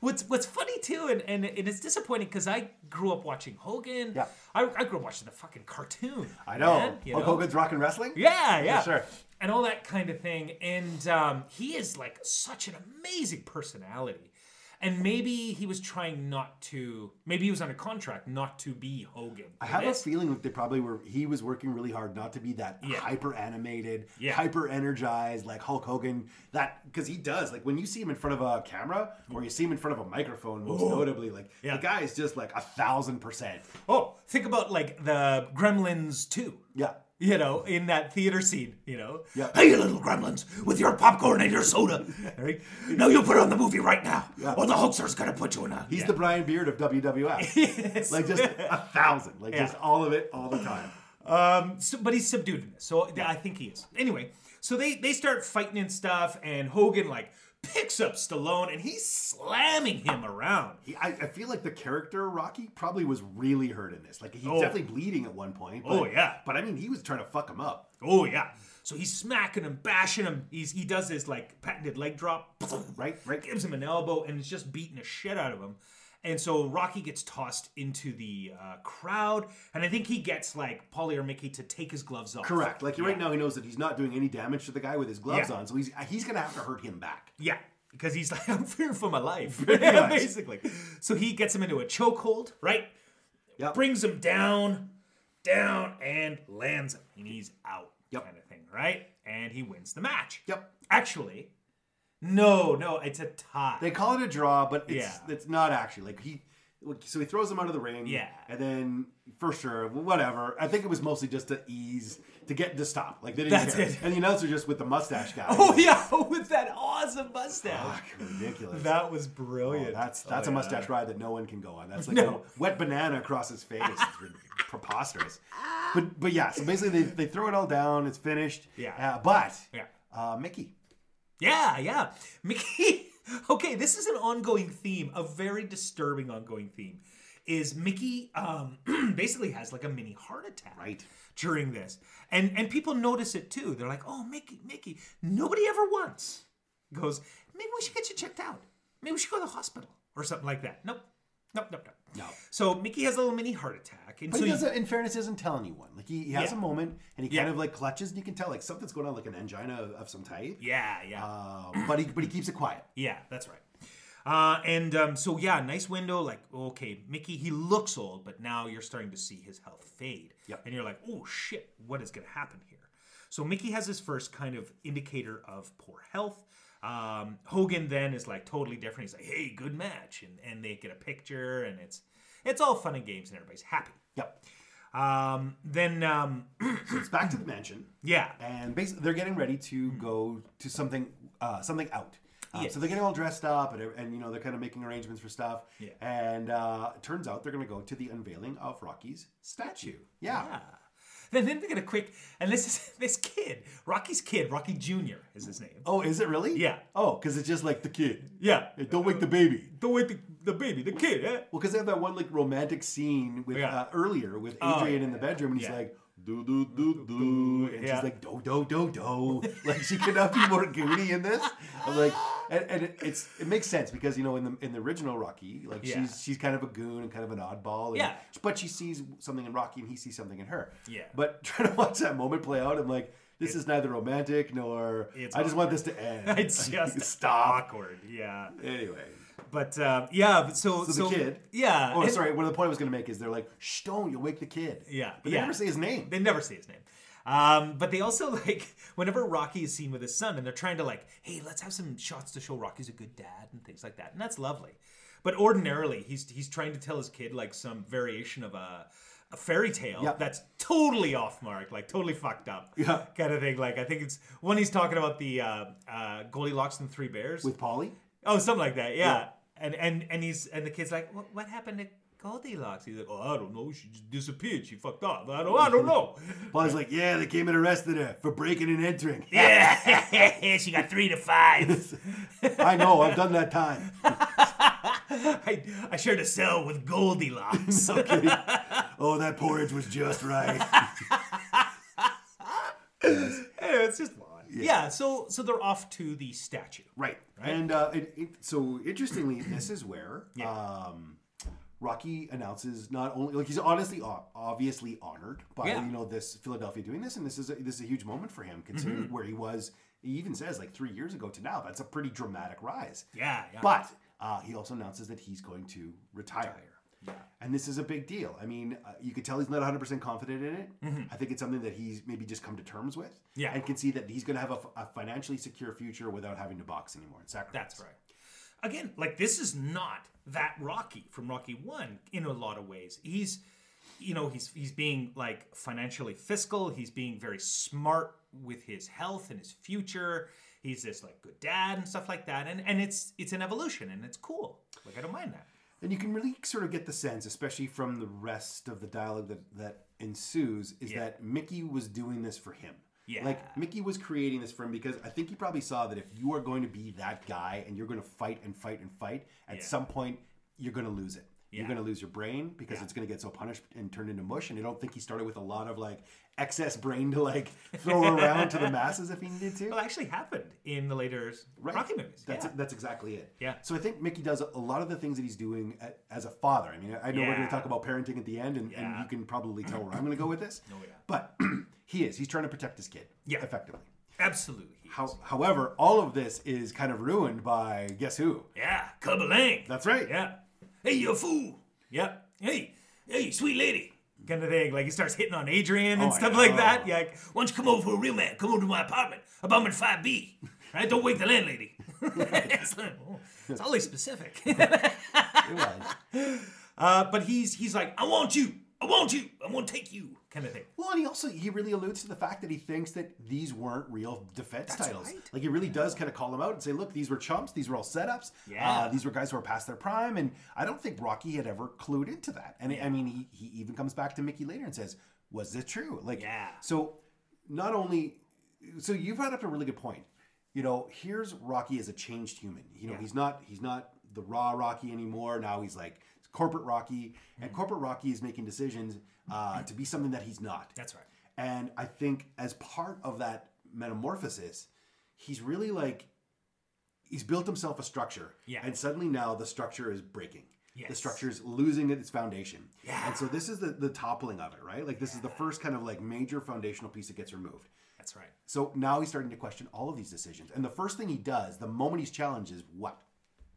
What's What's funny too, and, and, and it's disappointing because I grew up watching Hogan. Yeah. I, I grew up watching the fucking cartoon. I know. man, Hulk know? Hogan's Rock 'n' Wrestling. Yeah, yeah, sure. and all that kind of thing. And um, he is like such an amazing personality. And maybe he was trying not to. Maybe he was under contract not to be Hogan. I have a feeling that they probably were. He was working really hard not to be that Yeah. hyper animated, Yeah. hyper energized like Hulk Hogan. That because he does like when you see him in front of a camera or you see him in front of a microphone, most notably, like Yeah. the guy is just like a thousand percent. Oh, think about like the Gremlins too. Yeah, You know, in that theater scene, you know. Yeah. Hey, you little gremlins, with your popcorn and your soda. Right? Now you put on the movie right now, or the Hulkster's gonna put you in a. he's the Brian Beard of WWF. Yes. like just a thousand, like just all of it all the time. Um, so, but he's subdued in this, so I think he is. Anyway, so they they start fighting and stuff, and Hogan like picks up Stallone and he's slamming him around. He, I, I feel like the character Rocky probably was really hurt in this. Like he's Oh. definitely bleeding at one point. Oh, but, Oh, yeah. but I mean he was trying to fuck him up. Oh yeah, so he's smacking him, bashing him. He's he does this like patented leg drop, Right, right. gives him an elbow, and it's just beating the shit out of him. And so Rocky gets tossed into the uh, crowd, and I think he gets like Paulie or Mickey to take his gloves off. Correct. Like right now, he knows that he's not doing any damage to the guy with his gloves Yeah. on, so he's he's gonna have to hurt him back. Yeah, because he's like, I'm fearing for my life, basically. So he gets him into a chokehold, right? Yep. Brings him down, down, and lands him, and he's out, Yep. kind of thing, right? And he wins the match. Yep. Actually, no, no, it's a tie. They call it a draw, but it's Yeah. it's not actually. Like he, so he throws him out of the ring. Yeah. And then for sure, whatever. I think it was mostly just to ease to get to stop. Like they didn't That's care. it. And the announcer just with the mustache guy. oh yeah, with that awesome mustache. Fuck, ridiculous. That was brilliant. that's that's Oh, a yeah. mustache ride that no one can go on. That's like No. a wet banana across his face. It's preposterous. But but yeah, so basically they, they throw it all down. It's finished. Yeah. Uh, but Yeah. uh, Mickey. Yeah, yeah. Mickey. Okay, this is an ongoing theme, a very disturbing ongoing theme. Is Mickey um, basically has like a mini heart attack Right. during this, and and people notice it too. They're like, "Oh, Mickey, Mickey." Nobody ever once goes, "Maybe we should get you checked out. Maybe we should go to the hospital or something like that." Nope, nope, nope, nope. No. So Mickey has a little mini heart attack, and But so he doesn't, in fairness, isn't telling anyone. Like he, he has Yeah. a moment and he Yeah. kind of like clutches, and you can tell like something's going on, like an angina of, of some type. yeah, yeah. Um, but he but he keeps it quiet. Yeah, that's right. Uh, and um, so yeah, nice window. Like okay, Mickey, he looks old, but now you're starting to see his health fade. Yep. And you're like, oh shit, what is going to happen here? So Mickey has his first kind of indicator of poor health. Um, Hogan then is like totally different. He's like, hey, good match, and and they get a picture, and it's it's all fun and games, and everybody's happy. Yep. Um, then um, So it's back to the mansion, yeah, and basically they're getting ready to go to something uh, something out. Uh, Yes. So they're getting all dressed up, and, and you know they're kind of making arrangements for stuff. Yeah. And uh, it turns out they're going to go to the unveiling of Rocky's statue. Yeah. Yeah. Then then they get a quick, and this is this kid, Rocky's kid, Rocky Junior is his name. Oh, is it really? Yeah. Oh, because it's just like the kid. Yeah. Don't wake the baby. Don't wake the, the baby, the kid, eh? Well, because they have that one like romantic scene with Yeah. uh, earlier with Oh, Adrian yeah, in the bedroom, and he's yeah. like do do do do, and Yeah. she's like do do do do. like she could not be more goony in this. I'm like, and, and it, it's it makes sense because you know in the in the original Rocky, like Yeah. she's she's kind of a goon and kind of an oddball. And, Yeah. But she sees something in Rocky, and he sees something in her. Yeah. But trying to watch that moment play out, I'm like. This is neither romantic nor. It's I just want this to end. It's just stop. awkward, yeah. Anyway, But uh, yeah, but so So the kid- yeah. Oh, and- sorry. What the point I was going to make is they're like, "Shh, don't! You'll wake the kid." Yeah, but yeah. they never say his name. They never say his name. Um, but they also like whenever Rocky is seen with his son, and they're trying to like, hey, let's have some shots to show Rocky's a good dad and things like that, and that's lovely. But ordinarily, he's he's trying to tell his kid like some variation of a a fairy tale Yeah. that's totally off mark, like totally fucked up, Yeah. kind of thing. Like I think it's when he's talking about the uh, uh, Goldilocks and the Three Bears. with Paulie. Oh, something like that. Yeah. Yeah. And and and he's and the kid's like, what, what happened to Goldilocks? He's like, oh, I don't know. She just disappeared. She fucked up. I don't. I don't know. Paul's like, "Yeah, they came and arrested her for breaking and entering." yeah. she got three to five. I know. I've done that time. I I shared a cell with Goldilocks. Okay. oh, that porridge was just right. It's just fun. Yeah. So so they're off to the statue. right. right? And uh, it, it, so interestingly, this is where um, Rocky announces not only like he's honestly obviously honored by Yeah. you know this Philadelphia doing this, and this is a, this is a huge moment for him considering Mm-hmm. where he was. He even says like three years ago to now. That's a pretty dramatic rise. Yeah. Yeah. But uh, he also announces that he's going to retire. Retire. Yeah. And this is a big deal. I mean, uh, you could tell he's not 100% confident in it. I think it's something that he's maybe just come to terms with. Mm-hmm. Yeah. And can see that he's going to have a, f- a financially secure future without having to box anymore and sacrifice. That's right. Again, like this is not that Rocky from Rocky One in a lot of ways. He's, you know, he's he's being like financially fiscal. He's being very smart with his health and his future. He's this like good dad and stuff like that. And and it's it's an evolution and it's cool. Like I don't mind that. And you can really sort of get the sense, especially from the rest of the dialogue that, that ensues, is Yeah. that Mickey was doing this for him. Yeah. Like Mickey was creating this for him because I think he probably saw that if you are going to be that guy and you're going to fight and fight and fight, at Yeah. some point you're going to lose it. You're going to lose your brain because Yeah. it's going to get so punished and turned into mush. And I don't think he started with a lot of like excess brain to like throw around to the masses if he needed to. Well, it actually happened in the later Rocky movies. That's yeah. that's exactly it. Yeah. So I think Mickey does a lot of the things that he's doing as a father. I mean, I know we're going to talk about parenting at the end, and, and you can probably tell where I'm going to go with this. Oh, yeah. But he is. He's trying to protect his kid. Yeah. Effectively. Absolutely. How, however, all of this is kind of ruined by guess who? Yeah, Clubber Lang. That's right. Yeah. Hey, you a fool. Yep. Hey, hey, sweet lady. Kind of thing. Like he starts hitting on Adrian and Oh, I stuff like know. that. Yeah. Like, why don't you come over for a real man? Come over to my apartment. Apartment 5B. Right? Don't wake the landlady. Excellent. Oh, it's always specific. It was. uh, but he's he's like, I want you. I want you. I want to take you. Kind of thing. Well, and he also he really alludes to the fact that he thinks that these weren't real defense That's titles. right. Like he really does kind of call them out and say, "Look, these were chumps. These were all setups. Yeah. Uh, these were guys who were past their prime." And I don't think Rocky had ever clued into that. And I mean, he he even comes back to Mickey later and says, "Was this true?" Like, Yeah. So not only, so you brought up a really good point. You know, here's Rocky as a changed human. You know, he's not he's not the raw Rocky anymore. Now he's like corporate Rocky, Mm-hmm. and corporate Rocky is making decisions uh, to be something that he's not. That's right. And I think as part of that metamorphosis, he's really like he's built himself a structure. Yeah. And suddenly now the structure is breaking. The structure is losing its foundation. Yeah. And so this is the, the toppling of it, right? Like this is the first kind of like major foundational piece that gets removed. That's right. So now he's starting to question all of these decisions. And the first thing he does, the moment he's challenged, is what?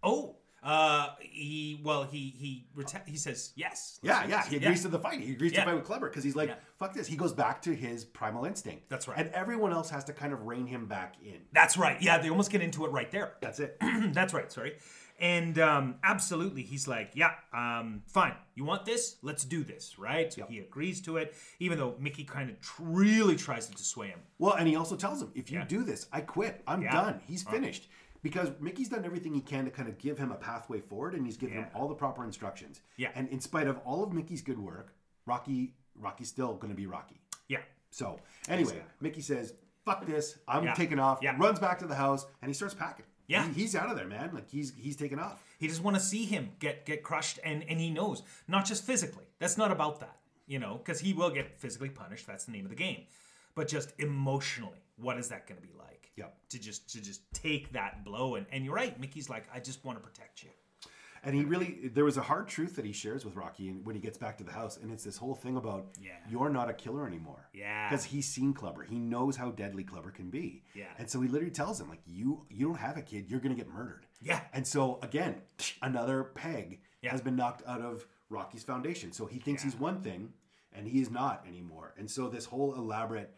Oh, uh, he well he he reta- he says yes. Yeah, yeah. He agrees to the fight. He agrees Yeah. to fight with Clubber because he's like, Yeah. fuck this. He goes back to his primal instinct. That's right. And everyone else has to kind of rein him back in. That's right. Yeah, they almost get into it right there. That's it. That's right. Sorry. And um, absolutely, he's like, yeah, um, fine. You want this? Let's do this, right? So Yep. he agrees to it, even though Mickey kind of tr- really tries to sway him. Well, and he also tells him, if you Yeah. do this, I quit. I'm Yeah. done. He's finished. Because Mickey's done everything he can to kind of give him a pathway forward, and he's given him all the proper instructions. Yeah. And in spite of all of Mickey's good work, Rocky, Rocky's still going to be Rocky. Yeah. So anyway, Exactly. Mickey says, "Fuck this! I'm Yeah. taking off." Yeah. Runs back to the house, and he starts packing. Yeah. He- he's out of there, man. Like he's he's taking off. He just want to see him get get crushed, and and he knows not just physically. That's not about that, you know, because he will get physically punished. That's the name of the game, but just emotionally, what is that going to be like? Yep. To just to just take that blow, and and you're right. Mickey's like, I just want to protect you. And he really, there was a hard truth that he shares with Rocky when he gets back to the house, and it's this whole thing about Yeah. you're not a killer anymore. Yeah. because he's seen Clubber, he knows how deadly Clubber can be. Yeah. and so he literally tells him like, you you don't have a kid, you're gonna get murdered. Yeah. and so again, another peg Yeah. has been knocked out of Rocky's foundation. So he thinks Yeah. he's one thing, and he is not anymore. And so this whole elaborate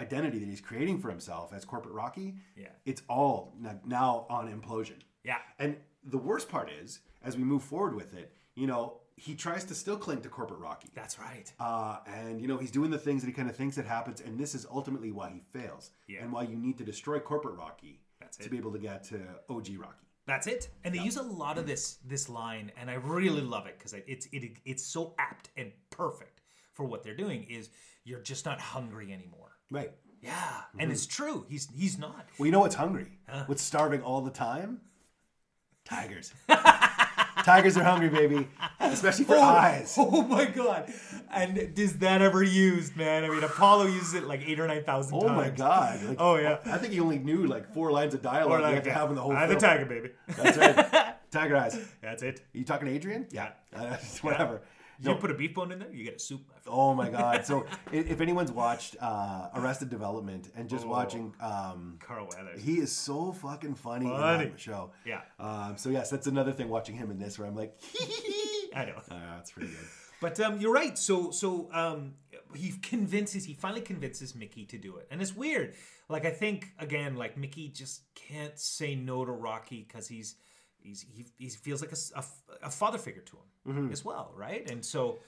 identity that he's creating for himself as corporate Rocky, Yeah. it's all now on implosion. Yeah. And the worst part is, as we move forward with it, you know, he tries to still cling to corporate Rocky. That's right. Uh, and, you know, he's doing the things that he kind of thinks that happens. And this is ultimately why he fails. Yeah. And why you need to destroy corporate Rocky That's to it. be able to get to OG Rocky. That's it. And they use a lot of this this line, and I really love it because it's it, it's so apt and perfect for what they're doing. Is you're just not hungry anymore. Right. Yeah, and it's true. He's he's not. Well, you know what's hungry? What's starving all the time? Tigers. Tigers are hungry, baby. Especially for eyes. Oh my god! And is that ever used, man? I mean, Apollo uses it like eight or nine thousand Oh times. Oh my God. Like, Oh, yeah. I think he only knew like four lines of dialogue Or you have to have in the whole I'm film. the tiger, baby. That's right. Tiger eyes. That's it. you talking to Adrian? Yeah. Uh, whatever. You put a beef bone in there, you get a soup. Oh my god! So if anyone's watched uh, Arrested Development and Oh. just watching, um, Carl Weathers. he is so fucking funny, Funny. in that show. Yeah. Um, so yes, that's another thing watching him in this where I'm like, I know. uh, that's pretty good. But um, you're right. So so um, he convinces he finally convinces Mickey to do it, and it's weird. Like I think again, like Mickey just can't say no to Rocky because he's he's he, he feels like a father figure to him Mm-hmm. as well, right? And so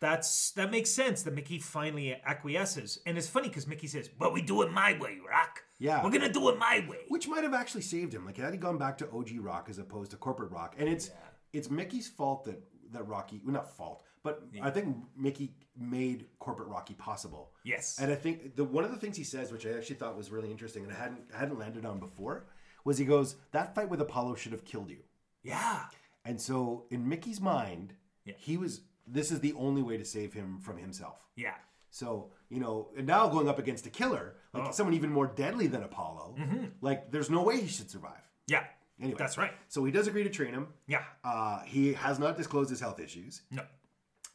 that's that makes sense that Mickey finally acquiesces. And it's funny because Mickey says, "But we do it my way, Rock. Yeah. we're gonna do it my way." Which might have actually saved him. Like had he gone back to OG Rock as opposed to corporate Rock, and it's it's Mickey's fault that that Rocky, well, not fault, but I think Mickey made corporate Rocky possible. Yes. And I think the one of the things he says, which I actually thought was really interesting, and I hadn't I hadn't landed on before, was he goes, "That fight with Apollo should have killed you." yeah, And so in Mickey's mind, Yeah. he was this is the only way to save him from himself. yeah, So, you know, and now going up against a killer, like Oh. someone even more deadly than Apollo, like there's no way he should survive. yeah. Anyway. that's right. So he does agree to train him. Yeah, Uh, he has not disclosed his health issues, no,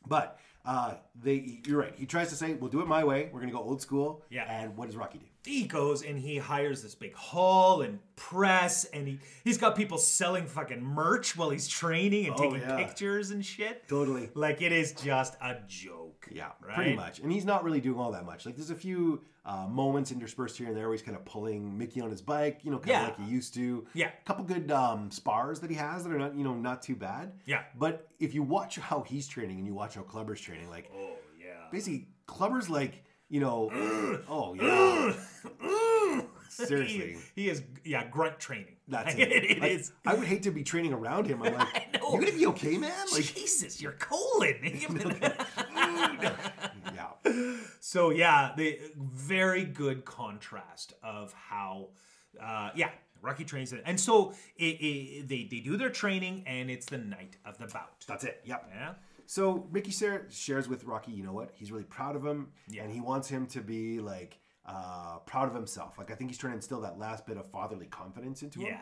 but uh, they you're right. He tries to say, "We'll do it my way. We're going to go old school." Yeah. And what does Rocky do? He goes and he hires this big hall and press and he he's got people selling fucking merch while he's training and Oh, taking yeah. pictures and shit. Totally. Like it is just a joke. Yeah, right? pretty much. And he's not really doing all that much. Like there's a few uh, moments interspersed here and there where he's kind of pulling Mickey on his bike, you know, kind Yeah. of like he used to. Yeah. A couple good um, spars that he has that are not, you know, not too bad. Yeah. But if you watch how he's training and you watch how Clubber's training, like Oh yeah. basically Clubber's like, you know, oh yeah, seriously. He, he is yeah, grunt training. That's Like, it. it Like, is I would hate to be training around him. I'm like, I know. you gonna be okay, man? Like, Jesus, your colon. yeah, so yeah, the very good contrast of how, uh, yeah, Rocky trains it, and so it, it, they they do their training, and it's the night of the bout. that's it. Yep. Yeah, So Mickey Sarah shares with Rocky, you know what? He's really proud of him, Yeah. and he wants him to be like uh, proud of himself. Like I think he's trying to instill that last bit of fatherly confidence into him. Yeah.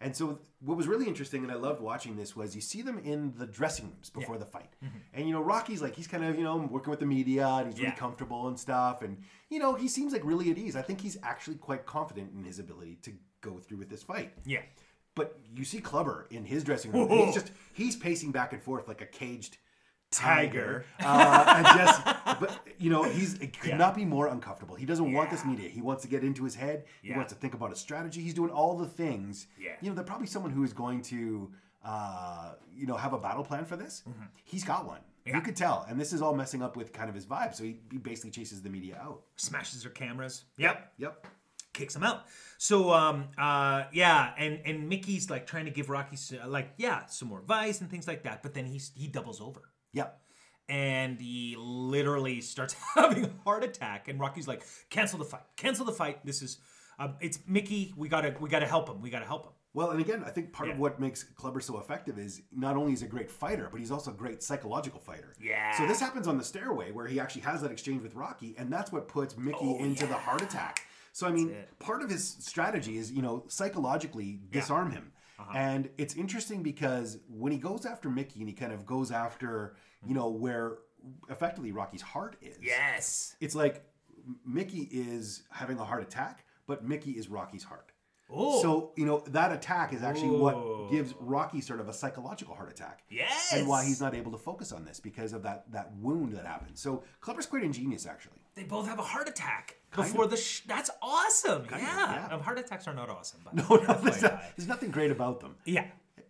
And so what was really interesting, and I loved watching this, was you see them in the dressing rooms before the fight, and you know Rocky's like he's kind of you know working with the media and he's really Mm-hmm. Yeah. comfortable and stuff, and you know he seems like really at ease. I think he's actually quite confident in his ability to go through with this fight. yeah, But you see Clubber in his dressing room. he's just he's pacing back and forth like a caged tiger. uh, and just, but you know, he's it could Yeah. not be more uncomfortable. He doesn't want this media. He wants to get into his head. He Yeah. wants to think about a strategy. He's doing all the things. Yeah. You know, they're probably someone who is going to, uh, you know, have a battle plan for this. He's got one. Mm-hmm. Yeah. You could tell, and this is all messing up with kind of his vibe. So he, he basically chases the media out. smashes their cameras. Yep, Yep. kicks him out. So um uh yeah, and and Mickey's like trying to give Rocky s- like yeah some more advice and things like that, but then he's he doubles over. Yep. and he literally starts having a heart attack and rocky's like cancel the fight. Cancel the fight. This is um, it's mickey. We gotta we gotta help him. We gotta help him. Well, and again, I think part of what makes Clubber so effective is not only is a great fighter, but he's also a great psychological fighter. Yeah. So this happens on the stairway where he actually has that exchange with Rocky, and that's what puts Mickey Oh, into the heart attack. So I mean, part of his strategy is you know psychologically disarm him, Uh-huh. and it's interesting because when he goes after Mickey and he kind of goes after you know where effectively Rocky's heart is. yes It's like Mickey is having a heart attack, but Mickey is Rocky's heart. Oh. So, you know, that attack is actually Oh. what gives Rocky sort of a psychological heart attack. yes And why he's not able to focus on this because of that that wound that happened. So, Clubber's quite ingenious actually. they both have a heart attack Kind before the sh- that's awesome of, yeah. yeah. Um, heart attacks are not awesome but No, no, there's, not- there's nothing great about them yeah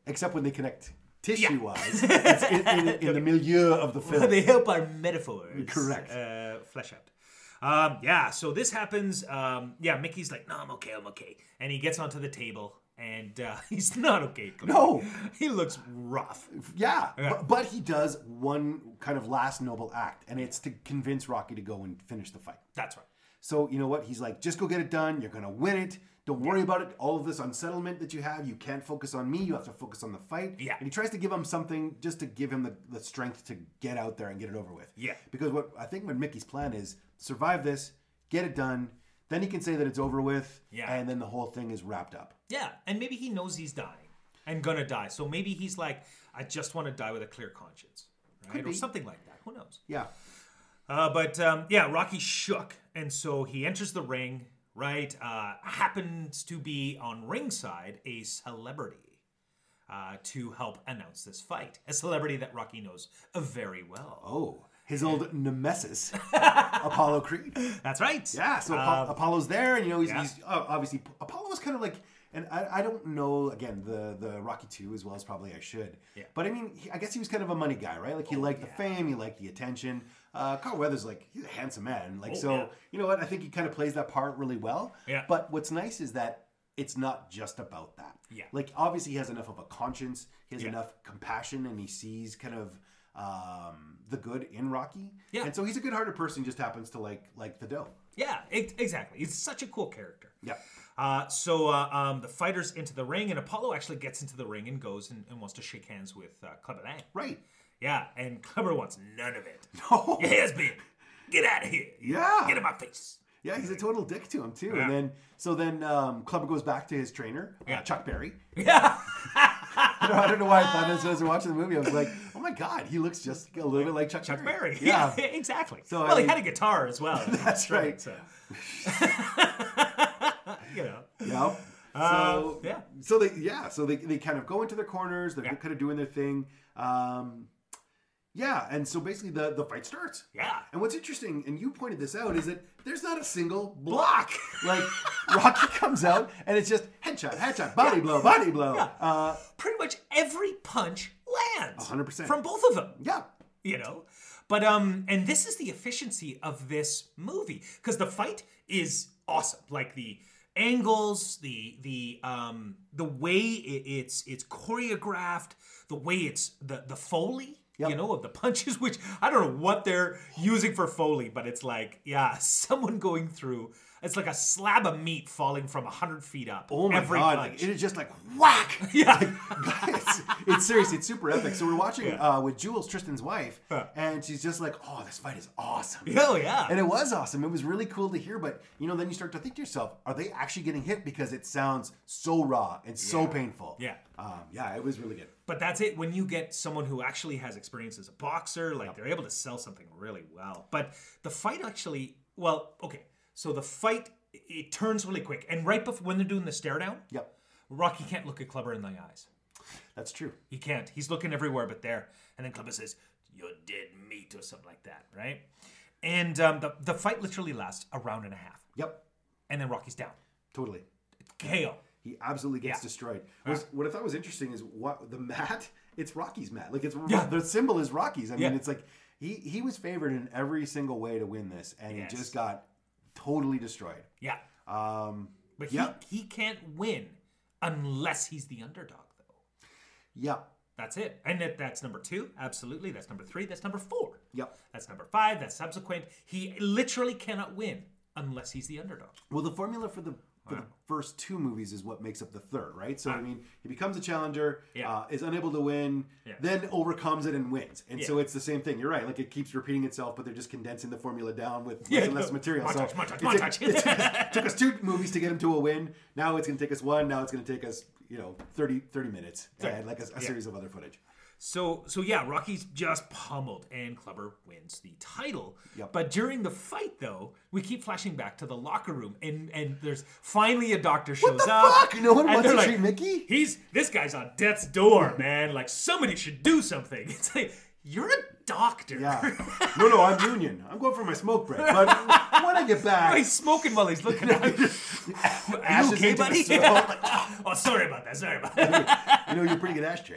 except when they connect tissue wise. in, in, in the milieu of the film. they help our metaphors Correct. uh, flesh out um, yeah so this happens um, yeah mickey's like no i'm okay i'm okay and he gets onto the table and uh, he's not okay No. he looks rough Yeah, Yeah. But, but he does one kind of last noble act, and it's to convince Rocky to go and finish the fight. that's right So you know what? He's like, just go get it done. You're gonna win it. Don't worry about it. All of this unsettlement that you have, you can't focus on me. You have to focus on the fight. Yeah. And he tries to give him something just to give him the, the strength to get out there and get it over with. Yeah. Because what I think what Mickey's plan is survive this, get it done. Then he can say that it's over with. Yeah. And then the whole thing is wrapped up. Yeah, and maybe he knows he's dying and gonna die. So maybe he's like, I just want to die with a clear conscience. right? or be. something like that. Who knows? Yeah. Uh, but um, yeah, Rocky shook, and so he enters the ring. Right, uh, happens to be on ringside a celebrity uh, to help announce this fight. A celebrity that Rocky knows very well. Oh, his old nemesis, Apollo Creed. That's right. Yeah, so Apo- Apollo's there, and you know he's, yeah. he's uh, obviously Apollo was kind of like, and I, I don't know again the the Rocky two as well as probably I should. Yeah. But I mean, he, I guess he was kind of a money guy, right? Like he liked the fame, he liked the attention. Uh, Carl Weathers like he's a handsome man, like Oh, so. yeah. You know what? I think he kind of plays that part really well. Yeah. But what's nice is that it's not just about that. Yeah. Like obviously he has enough of a conscience, he has Yeah. enough compassion, and he sees kind of um, the good in Rocky. Yeah. And so he's a good-hearted person. Just happens to like like the dough. Yeah, e- exactly. He's such a cool character. Yeah. Uh, so uh, um, the fighters into the ring, and Apollo actually gets into the ring and goes and, and wants to shake hands with uh, Clubber Lang. Right. Yeah, and Clubber wants none of it. No. Your hair's big. Get out of here. Yeah. Get in my face. Yeah, he's a total dick to him too. Yeah. And then so then um, Clubber goes back to his trainer, uh, Yeah. Chuck Berry. Yeah. I don't, I don't know why I thought this as I was watching the movie. I was like, oh my god, he looks just a little bit like Chuck, Chuck Berry. Yeah. Yeah, exactly. So, I well, he had a guitar as well. That's right. So. you know. Yep. Uh, So yeah. So they yeah, so they, they kind of go into their corners, they're Yeah. kind of doing their thing. Um, yeah, and so basically the, the fight starts. Yeah. And what's interesting, and you pointed this out, is that there's not a single block. like Rocky comes out and it's just headshot, headshot, body blow, body blow. Yeah. Uh, Pretty much every punch lands. 100%. From both of them. yeah. you know but um and this is the efficiency of this movie because the fight is awesome like the angles the the um the way it, it's it's choreographed the way it's the the foley Yep. you know of the punches which i don't know what they're using for foley but it's like yeah someone going through it's like a slab of meat falling from 100 feet up Oh my every god! punch Like, it is just like whack. yeah it's, it's serious. It's super epic. So we're watching Yeah. uh, with Jules, Tristan's wife, Huh. and she's just like, "Oh, this fight is awesome." oh yeah And it was awesome. It was really cool to hear. But you know, then you start to think to yourself, "Are they actually getting hit?" Because it sounds so raw and so painful. Yeah. Um, yeah, it was really good. But that's it. When you get someone who actually has experience as a boxer, like they're able to sell something really well. But the fight actually, well, okay. So the fight it turns really quick, and right before when they're doing the stare down, Yep, Rocky can't look at Clubber in the eyes. that's true. He can't. He's looking everywhere but there. And then Clubber says, "You're dead meat" or something like that, right? And um, the the fight literally lasts a round and a half, Yep, and then Rocky's down. totally. KO. He absolutely gets Yeah. destroyed. Was, what I thought was interesting is what the mat. It's Rocky's mat. Like it's Yeah. the symbol is Rocky's. I mean, it's like he he was favored in every single way to win this, and Yes. he just got totally destroyed. Yeah. Um, But he, he can't win unless he's the underdog, though. Yeah. That's it. And that, that's number two. Absolutely. That's number three. That's number four. yep. That's number five. That's subsequent. He literally cannot win unless he's the underdog. Well, the formula for the for the first two movies is what makes up the third, right? So I mean, he becomes a challenger, Yeah. uh, is unable to win, Yeah. then overcomes it and wins. And so it's the same thing. You're right. Like it keeps repeating itself, but they're just condensing the formula down with less Yeah, and less no. material. Montage, so montage, it, montage. It, it took, us, two movies to get him to a win. Now it's going to take us one. Now it's going to take us, you know, 30, 30 minutes and like a, a series of other footage. So, so yeah, Rocky's just pummeled, and Clubber wins the title. Yep. But during the fight, though, we keep flashing back to the locker room, and and there's finally a doctor shows the up. fuck? No one wants to treat Mickey? He's this guy's on death's door, man. Like somebody should do something. It's like you're a doctor. Yeah. no, no, I'm union. I'm going for my smoke break. But when I get back, He's smoking while he's looking at you. Are you Ashes okay, into the buddy? oh, sorry about that. Sorry about that. you know, you're a pretty good ashtray.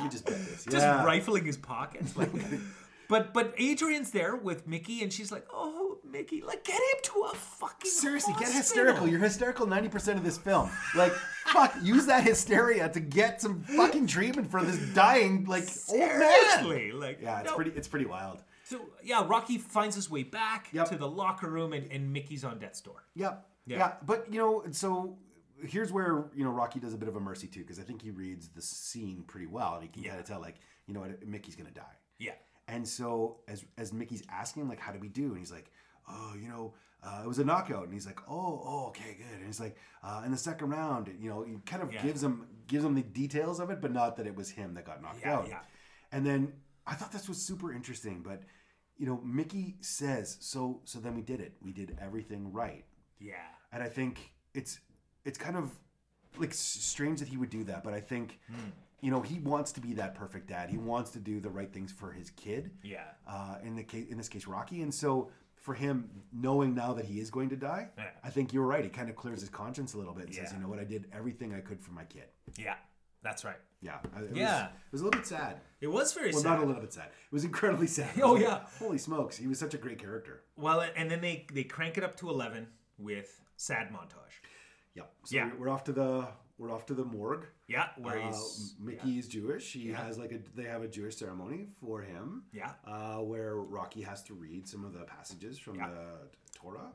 Let me just bet this. Just Yeah. rifling his pockets. Like, but but Adrian's there with Mickey, and she's like, "Oh, Mickey, like get him to a fucking Seriously, get hysterical. You're hysterical 90% of this film. Like, fuck, use that hysteria to get some fucking treatment for this dying, like, old man. Like Yeah, it's no. pretty it's pretty wild. So yeah, Rocky finds his way back Yep. to the locker room, and, and Mickey's on death's door. Yep. Yeah. Yeah. But, you know, so here's where, you know, Rocky does a bit of a mercy too, because I think he reads the scene pretty well. And he can Yeah. kind of tell, like, you know what, Mickey's going to die. Yeah, And so as as Mickey's asking him like, how do we do? And he's like, oh, you know, uh, it was a knockout. And he's like, oh, oh, okay, good. And he's like, uh, in the second round, you know, he kind of Yeah. gives him gives him the details of it, but not that it was him that got knocked Yeah, out. yeah. And then I thought this was super interesting, but you know, Mickey says, "So, so then we did it. We did everything right." Yeah. And I think it's it's kind of like strange that he would do that, but I think you know he wants to be that perfect dad. He wants to do the right things for his kid. Yeah. Uh, in the case, in this case, Rocky, and so for him, knowing now that he is going to die, Yeah. I think you're right. It kind of clears his conscience a little bit and says, "You know what? I did everything I could for my kid." Yeah. That's right. Yeah, I- it Yeah. was, it was a little bit sad. It was very Well, sad. not a little bit sad. It was incredibly sad. Oh, like, yeah. holy smokes, he was such a great character. Well, and then they they crank it up to eleven with sad montage. Yep. So Yeah. we're off to the we're off to the morgue. Yeah, where Uh, he's Mickey is Jewish. He Yeah. has like a they have a Jewish ceremony for him. Yeah. Uh, where Rocky has to read some of the passages from Yeah. the Torah.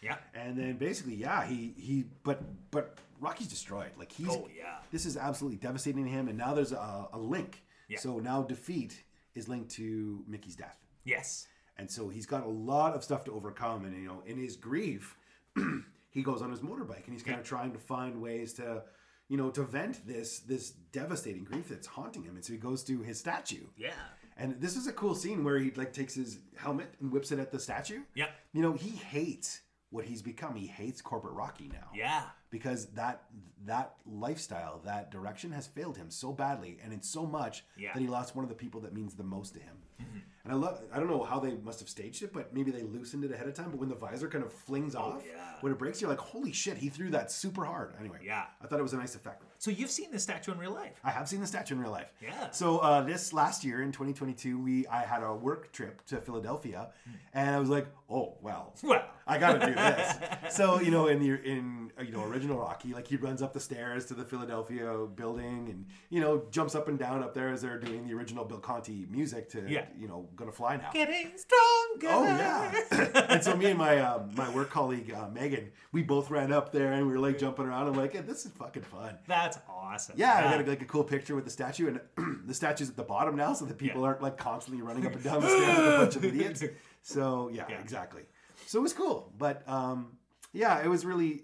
yeah. And then basically, yeah, he he but but Rocky's destroyed. Like he's Oh, yeah. This is absolutely devastating to him. And now there's a, a link. Yeah. So now defeat is linked to Mickey's death. Yes. And so he's got a lot of stuff to overcome. And, you know, in his grief, he goes on his motorbike and he's kind of trying to find ways to, you know, to vent this this devastating grief that's haunting him. And so he goes to his statue. Yeah. And this is a cool scene where he like takes his helmet and whips it at the statue. Yeah. You know, he hates what he's become. He hates corporate Rocky now Yeah. because that that lifestyle, that direction has failed him so badly, and it's so much Yeah. that he lost one of the people that means the most to him. Mm-hmm. And I love. I don't know how they must have staged it, but maybe they loosened it ahead of time. But when the visor kind of flings off, Oh, yeah. when it breaks, you're like, "Holy shit!" He threw that super hard. Anyway, Yeah. I thought it was a nice effect. So you've seen this statue in real life. I have seen the statue in real life. Yeah. So uh, this last year in 2022, we I had a work trip to Philadelphia, and I was like, "Oh well, Well. I got to do this." so you know, in the in uh, you know original Rocky, like he runs up the stairs to the Philadelphia building, and you know jumps up and down up there as they're doing the original Bill Conti music to Yeah. you know gonna fly now. Getting stronger. Oh yeah, and so me and my um, my work colleague uh, Megan, we both ran up there and we were like jumping around. I'm like, hey, this is fucking fun. That's awesome. Yeah, I got a, like a cool picture with the statue, and the statue's at the bottom now, so that people Yeah. aren't like constantly running up and down the stairs like a bunch of idiots. So yeah, Yeah. exactly. So it was cool, but um, yeah, it was really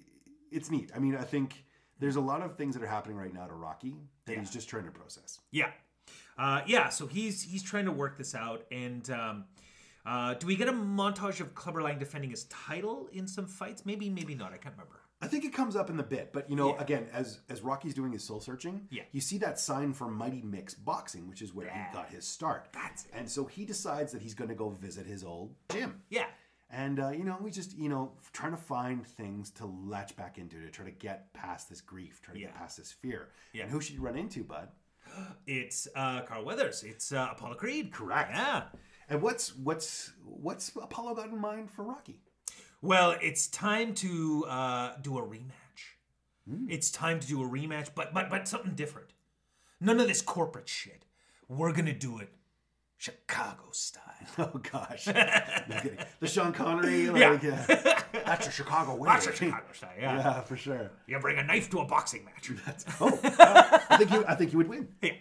it's neat. I mean, I think there's a lot of things that are happening right now to Rocky that Yeah. he's just trying to process. Yeah. Uh, yeah, so he's he's trying to work this out. And um, uh, do we get a montage of Clubber Lang defending his title in some fights? Maybe, maybe not. I can't remember. I think it comes up in the bit, but you know, Yeah. again, as as Rocky's doing his soul searching, Yeah. you see that sign for Mighty Mick's Boxing, which is where Yeah. he got his start. That's it. And so he decides that he's going to go visit his old gym. Yeah. And uh, you know, we just you know trying to find things to latch back into to try to get past this grief, try to get past this fear. Yeah. And who should you run into, bud? It's uh, Carl Weathers. It's uh, Apollo Creed. Correct. Yeah. And what's what's what's Apollo got in mind for Rocky? Well, it's time to uh, do a rematch. It's time to do a rematch, but but but something different. None of this corporate shit. We're gonna do it Chicago style. Oh gosh, no kidding. The Sean Connery, like, Yeah. yeah. that's a Chicago way. That's a Chicago style. Yeah. Yeah, for sure. You bring a knife to a boxing match. Oh, I think you I think you would win. Yeah.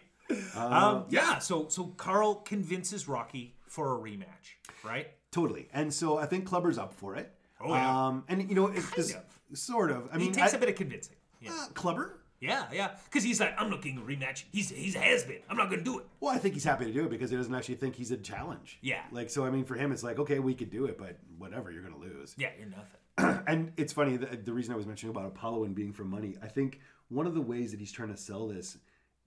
um, yeah. So so Carl convinces Rocky for a rematch, right? Totally. And so I think Clubber's up for it. Oh, yeah. Um, and you know, it's this, sort of. I He mean, takes I- a bit of convincing. Yeah. uh, Clubber. Yeah, yeah. Because he's like, I'm not getting a rematch. He's he's a has been. I'm not gonna do it. Well, I think he's happy to do it because he doesn't actually think he's a challenge. Yeah. Like, so I mean, for him, it's like, okay, we could do it, but whatever, you're going to lose. Yeah, you're nothing. and it's funny, the, the reason I was mentioning about Apollo and being for money, I think one of the ways that he's trying to sell this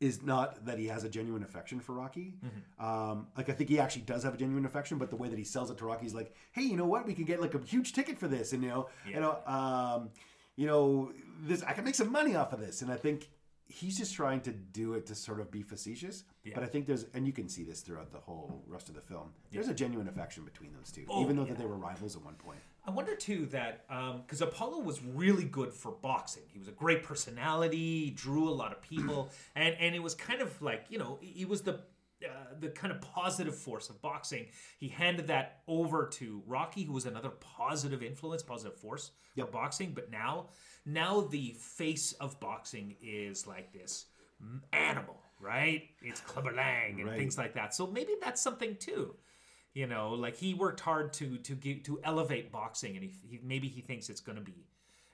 is not that he has a genuine affection for Rocky. Mm-hmm. Um, like, I think he actually does have a genuine affection, but the way that he sells it to Rocky is like, hey, you know what? We can get like a huge ticket for this. And, you know, you know, um, you know, this, I can make some money off of this. And I think he's just trying to do it to sort of be facetious. But I think there's, and you can see this throughout the whole rest of the film. There's a genuine affection between those two, Oh, even though yeah. that they were rivals at one point. I wonder too that um, because Apollo was really good for boxing. He was a great personality, drew a lot of people, and and it was kind of like you know he was the uh, the kind of positive force of boxing. He handed that over to Rocky, who was another positive influence, positive force for boxing. But now, now the face of boxing is like this animal, right? It's Clubber Lang and Right. things like that. So maybe that's something too you know like he worked hard to to get to elevate boxing and he, he maybe he thinks it's going to be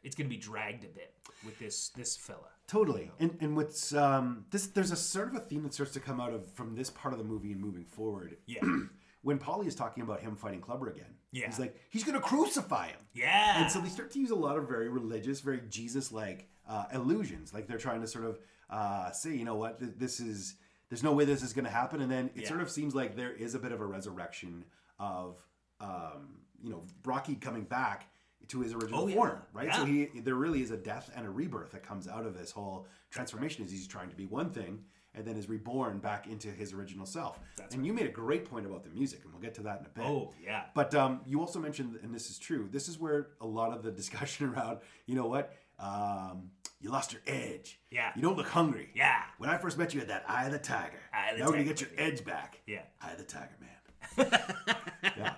it's going to be dragged a bit with this this fella. Totally. And and what's um this there's a sort of a theme that starts to come out of from this part of the movie and moving forward. Yeah. when Paulie is talking about him fighting Clubber again. Yeah. He's like, he's gonna crucify him. Yeah. And so they start to use a lot of very religious, very Jesus-like uh, illusions. Like they're trying to sort of uh, say, you know what, th- this is there's no way this is going to happen. And then it Yeah. sort of seems like there is a bit of a resurrection of, um, you know, Rocky coming back to his original Oh, yeah. form, right? So he there really is a death and a rebirth that comes out of this whole transformation. As he's trying to be one thing. And then is reborn back into his original self. and you made a great point about the music, and we'll get to that in a bit. oh yeah. But um, you also mentioned, and this is true, this is where a lot of the discussion around, you know what, um, you lost your edge. Yeah. You don't look hungry. Yeah. When I first met you, you had that eye of the tiger. Eye of the now we're going to get your edge back. Yeah. Eye of the tiger, man. yeah.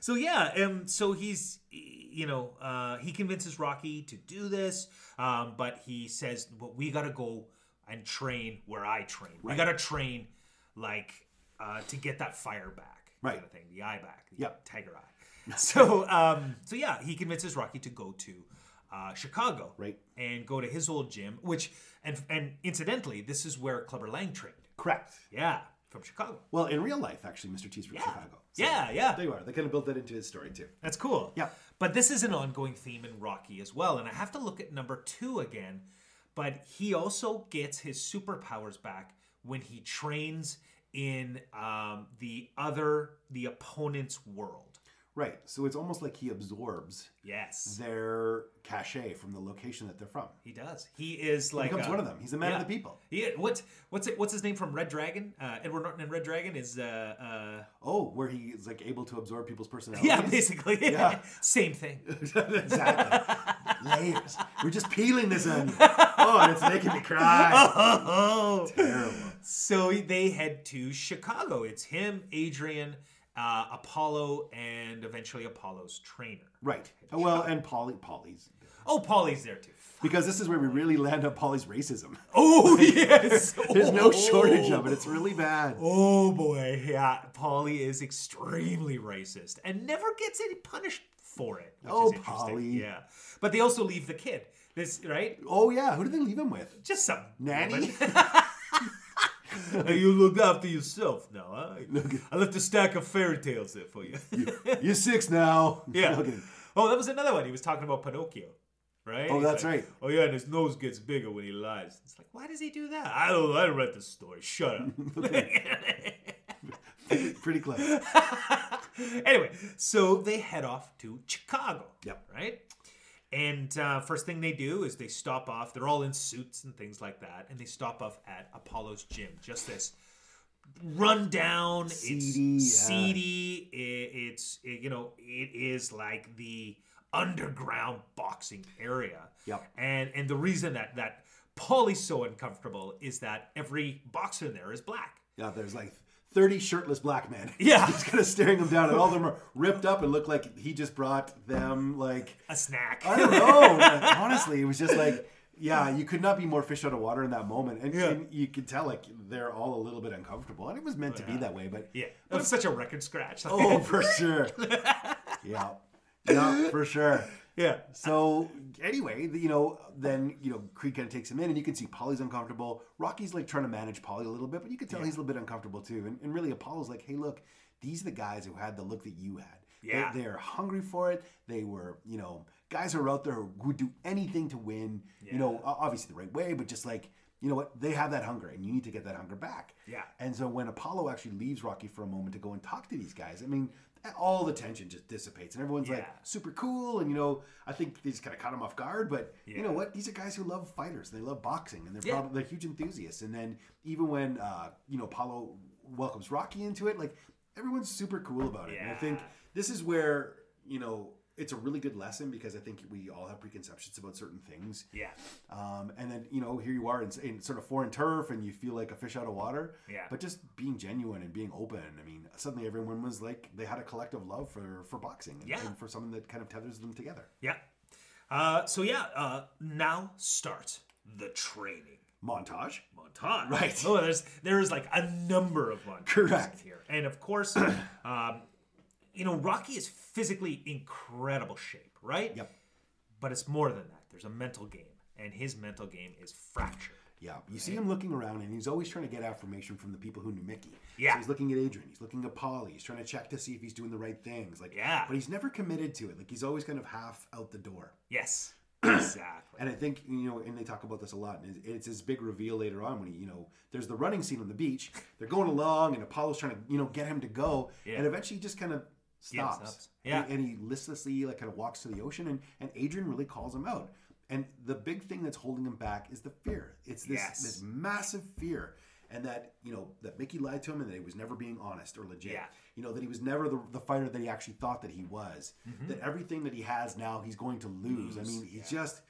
So yeah, um, so he's, you know, uh, he convinces Rocky to do this, um, but he says, "Well, we got to go and train where I train. We got to train, like, uh, to get that fire back, Right. Kind of thing, the eye back, the Yep. tiger eye. So, um, so yeah, he convinces Rocky to go to uh, Chicago, Right. and go to his old gym, which, and and incidentally, this is where Clubber Lang trained. Correct. Yeah, from Chicago. Well, in real life, actually, Mr. T's from Yeah. Chicago. Yeah, yeah. There you are. They kind of built that into his story, too. That's cool. Yeah. But this is an ongoing theme in Rocky as well. And I have to look at number two again. But he also gets his superpowers back when he trains in um, the other, the opponent's world. Right. So it's almost like he absorbs Yes, their cachet from the location that they're from. he does. He is He like becomes a- one of them. He's a man yeah. of the people. He, what's what's it? What's his name from Red Dragon? Uh, Edward Norton in Red Dragon is uh, uh, Oh, where he is like able to absorb people's personalities. yeah, basically Yeah. same thing. exactly. Layers. We're just peeling this onion. Oh, and it's making me cry. Oh, Terrible. So they head to Chicago. It's him, Adrian, uh, Apollo, and eventually Apollo's trainer. Right. Well, and Paulie, Paulie's. Oh, Paulie's there too. Because this is where we really land on Paulie's racism. Oh yes, There's no shortage of it. It's really bad. Oh boy, yeah. Paulie is extremely racist and never gets any punished for it. Which Oh, is. Paulie. Yeah, but they also leave the kid. This right? Oh, yeah. Who do they leave him with? Just some Nanny? Hey, you look after yourself now, huh? I left a stack of fairy tales there for you. You're six now. Yeah. Okay. Oh, that was another one. He was talking about Pinocchio, right? Oh, that's like, right. Oh yeah, and his nose gets bigger when he lies. It's like, why does he do that? I don't. I read the story. Shut up. Pretty close. anyway, so they head off to Chicago. Yep. Right. And uh, first thing they do is they stop off. They're all in suits and things like that, and they stop off at Apollo's gym. Just this rundown, Seedy, it's yeah. seedy. It, it's it, you know it is like the underground boxing area. Yep. And and the reason that that Paulie's so uncomfortable is that every boxer in there is black. Yeah, there's like 30 shirtless black men. Yeah. He's kind of staring them down, and all of them are ripped up and look like he just brought them, like, A snack. I don't know. Like, honestly, it was just like, yeah, you could not be more fish out of water in that moment. And, Yeah. and you could tell, like, they're all a little bit uncomfortable. And it was meant to be that way, but Yeah, that was such a record scratch. oh, for sure. Yeah. Yeah, for sure. Yeah, So anyway, you know, then you know Creed kind of takes him in, and you can see Paulie's uncomfortable. Rocky's like trying to manage Paulie a little bit, but you can tell he's a little bit uncomfortable too. And, and really, Apollo's like, "Hey, look, these are the guys who had the look that you had. Yeah. they, they're hungry for it. They were, you know, guys who are out there who would do anything to win. You know, obviously the right way, but just like." You know what? They have that hunger, and you need to get that hunger back. Yeah. And so when Apollo actually leaves Rocky for a moment to go and talk to these guys, I mean, all the tension just dissipates, and everyone's like super cool. And you know, I think they just kind of caught him off guard. But you know what? These are guys who love fighters. They love boxing, and they're Yeah. probably they're huge enthusiasts. And then even when uh, you know Apollo welcomes Rocky into it, like everyone's super cool about it. And I think this is where you know it's a really good lesson because I think we all have preconceptions about certain things. yeah, Um, and then you know here you are in, in sort of foreign turf, and you feel like a fish out of water. Yeah. But just being genuine and being open. I mean, suddenly everyone was like they had a collective love for for boxing and, Yeah. and for something that kind of tethers them together. yeah. Uh, so yeah, uh, now starts the training Montage. montage. Right. Oh, there's there is like a number of montages Correct. here, and of course, um, you know, Rocky is physically incredible shape, right? Yep. But it's more than that. There's a mental game, and his mental game is fractured. Yeah, you see him looking around, and he's always trying to get affirmation from the people who knew Mickey. Yeah. so he's looking at Adrian, he's looking at Paulie, he's trying to check to see if he's doing the right things. Like, Yeah. but he's never committed to it. Like, he's always kind of half out the door. Yes, exactly. And I think you know, and they talk about this a lot. And it's, it's his big reveal later on when he, you know, there's the running scene on the beach. They're going along, and Apollo's trying to, you know, get him to go, Yeah. and eventually he just kind of stops. stops. Yeah. and, and he listlessly like kind of walks to the ocean, and and Adrian really calls him out. And the big thing that's holding him back is the fear. It's this Yes. this massive fear. And that you know that Mickey lied to him, and that he was never being honest or legit. Yeah. You know that he was never the, the fighter that he actually thought that he was. That everything that he has now, he's going to lose. I mean, he's just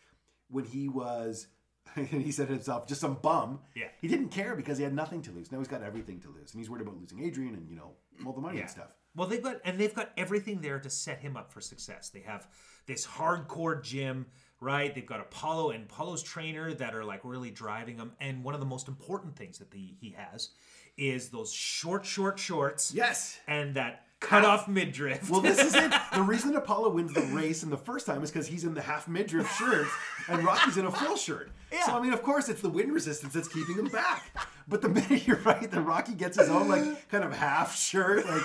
when he was, and he said to himself, just some bum. Yeah. He didn't care because he had nothing to lose. Now he's got everything to lose, and he's worried about losing Adrian and you know all the money and stuff. Well, they've got and they've got everything there to set him up for success. They have this hardcore gym, right? They've got Apollo and Apollo's trainer that are like really driving him. And one of the most important things that the, he has is those short, short shorts. Yes. And that cut off midriff. Well, this is it. The reason Apollo wins the race in the first time is because he's in the half midriff shirt and Rocky's in a full shirt. Yeah. So I mean, of course, it's the wind resistance that's keeping him back. But the minute you're right, then Rocky gets his own like kind of half shirt, like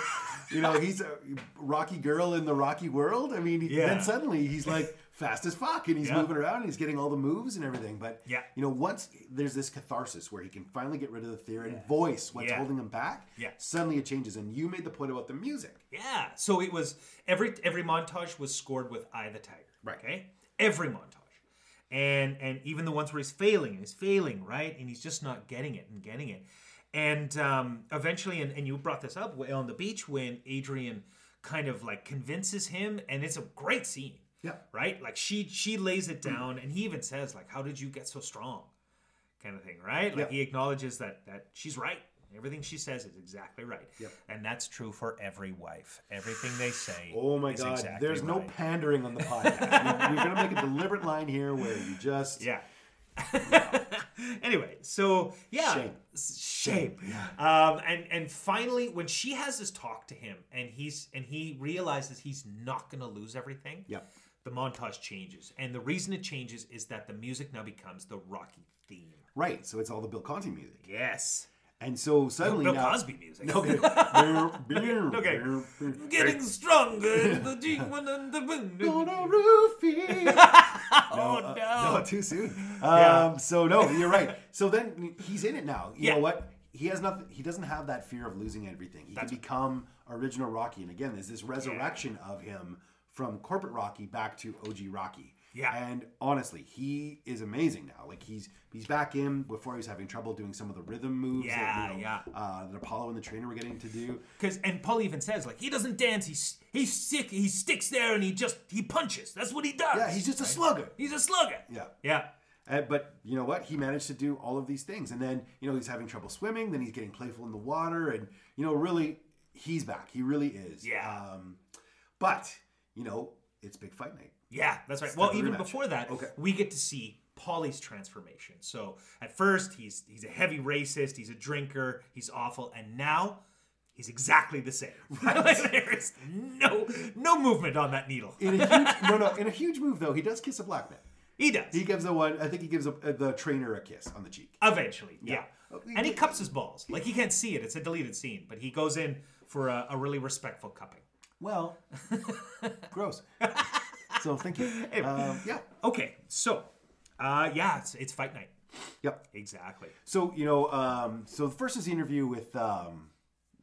you know, he's a Rocky girl in the Rocky world. I mean, Yeah. then suddenly he's like fast as fuck and he's Yeah. moving around and he's getting all the moves and everything. But Yeah. you know, once there's this catharsis where he can finally get rid of the fear and voice what's holding him back, Yeah. suddenly it changes. And you made the point about the music. Yeah. So it was every every montage was scored with "Eye the Tiger." Right. Okay. Every montage, and and even the ones where he's failing and he's failing, right, and he's just not getting it and getting it, and um, eventually, and, and you brought this up on the beach when Adrian kind of like convinces him, and it's a great scene. Yeah. Right. Like she she lays it down, and he even says like, "How did you get so strong?" Kind of thing, right? Like Yeah. he acknowledges that that she's right. Everything she says is exactly right. Yep. And that's true for every wife. Everything they say. Oh my God! exactly There's no pandering on the podcast. we, we're gonna make a deliberate line here where you just Yeah. anyway, so yeah, Shame. Shame. Um, and and finally, when she has this talk to him, and he's and he realizes he's not going to lose everything. Yep. The montage changes, and the reason it changes is that the music now becomes the Rocky theme. right. So it's all the Bill Conti music, Yes. and so suddenly Bill now, Cosby music. Okay. Okay. Getting stronger. the deep one and the wind. On a roofie. Oh Uh, no. no, too soon. Yeah. Um, so no, you're right. So then he's in it now. You Yeah. know what? He has nothing. He doesn't have that fear of losing everything. He That's- can become original Rocky, and again, there's this resurrection of him from corporate Rocky back to OG Rocky. Yeah. And honestly, he is amazing now. Like he's he's back in. Before he was having trouble doing some of the rhythm moves. Yeah, that, you know, yeah. Uh, that Apollo and the trainer were getting to do. Because and Paul even says like he doesn't dance. He's he's sick. He sticks there and he just he punches. That's what he does. Yeah, he's just a slugger. he's a slugger. Yeah. Yeah. Uh, but you know what? He managed to do all of these things, and then you know he's having trouble swimming. Then he's getting playful in the water, and you know really he's back. He really is. Yeah. Um, but you know it's big fight night. Yeah, that's right. It's Well, even rematch. before that, Okay. we get to see Paulie's transformation. So at first he's he's a heavy racist. He's a drinker. He's awful, and now. He's exactly the same. Right There's no no movement on that needle. In a huge no no in a huge move though, he does kiss a black man. He does. He gives the one. I think he gives a, uh, the trainer a kiss on the cheek. Eventually, yeah. Yeah. Oh, and he cups his balls. Like he can't see it. It's a deleted scene, but he goes in for a, a really respectful cupping. Well, gross. So thank you. Um, yeah. Okay, so uh, yeah, it's, it's fight night. Yep. Exactly. So you know, um, so the first is the interview with um,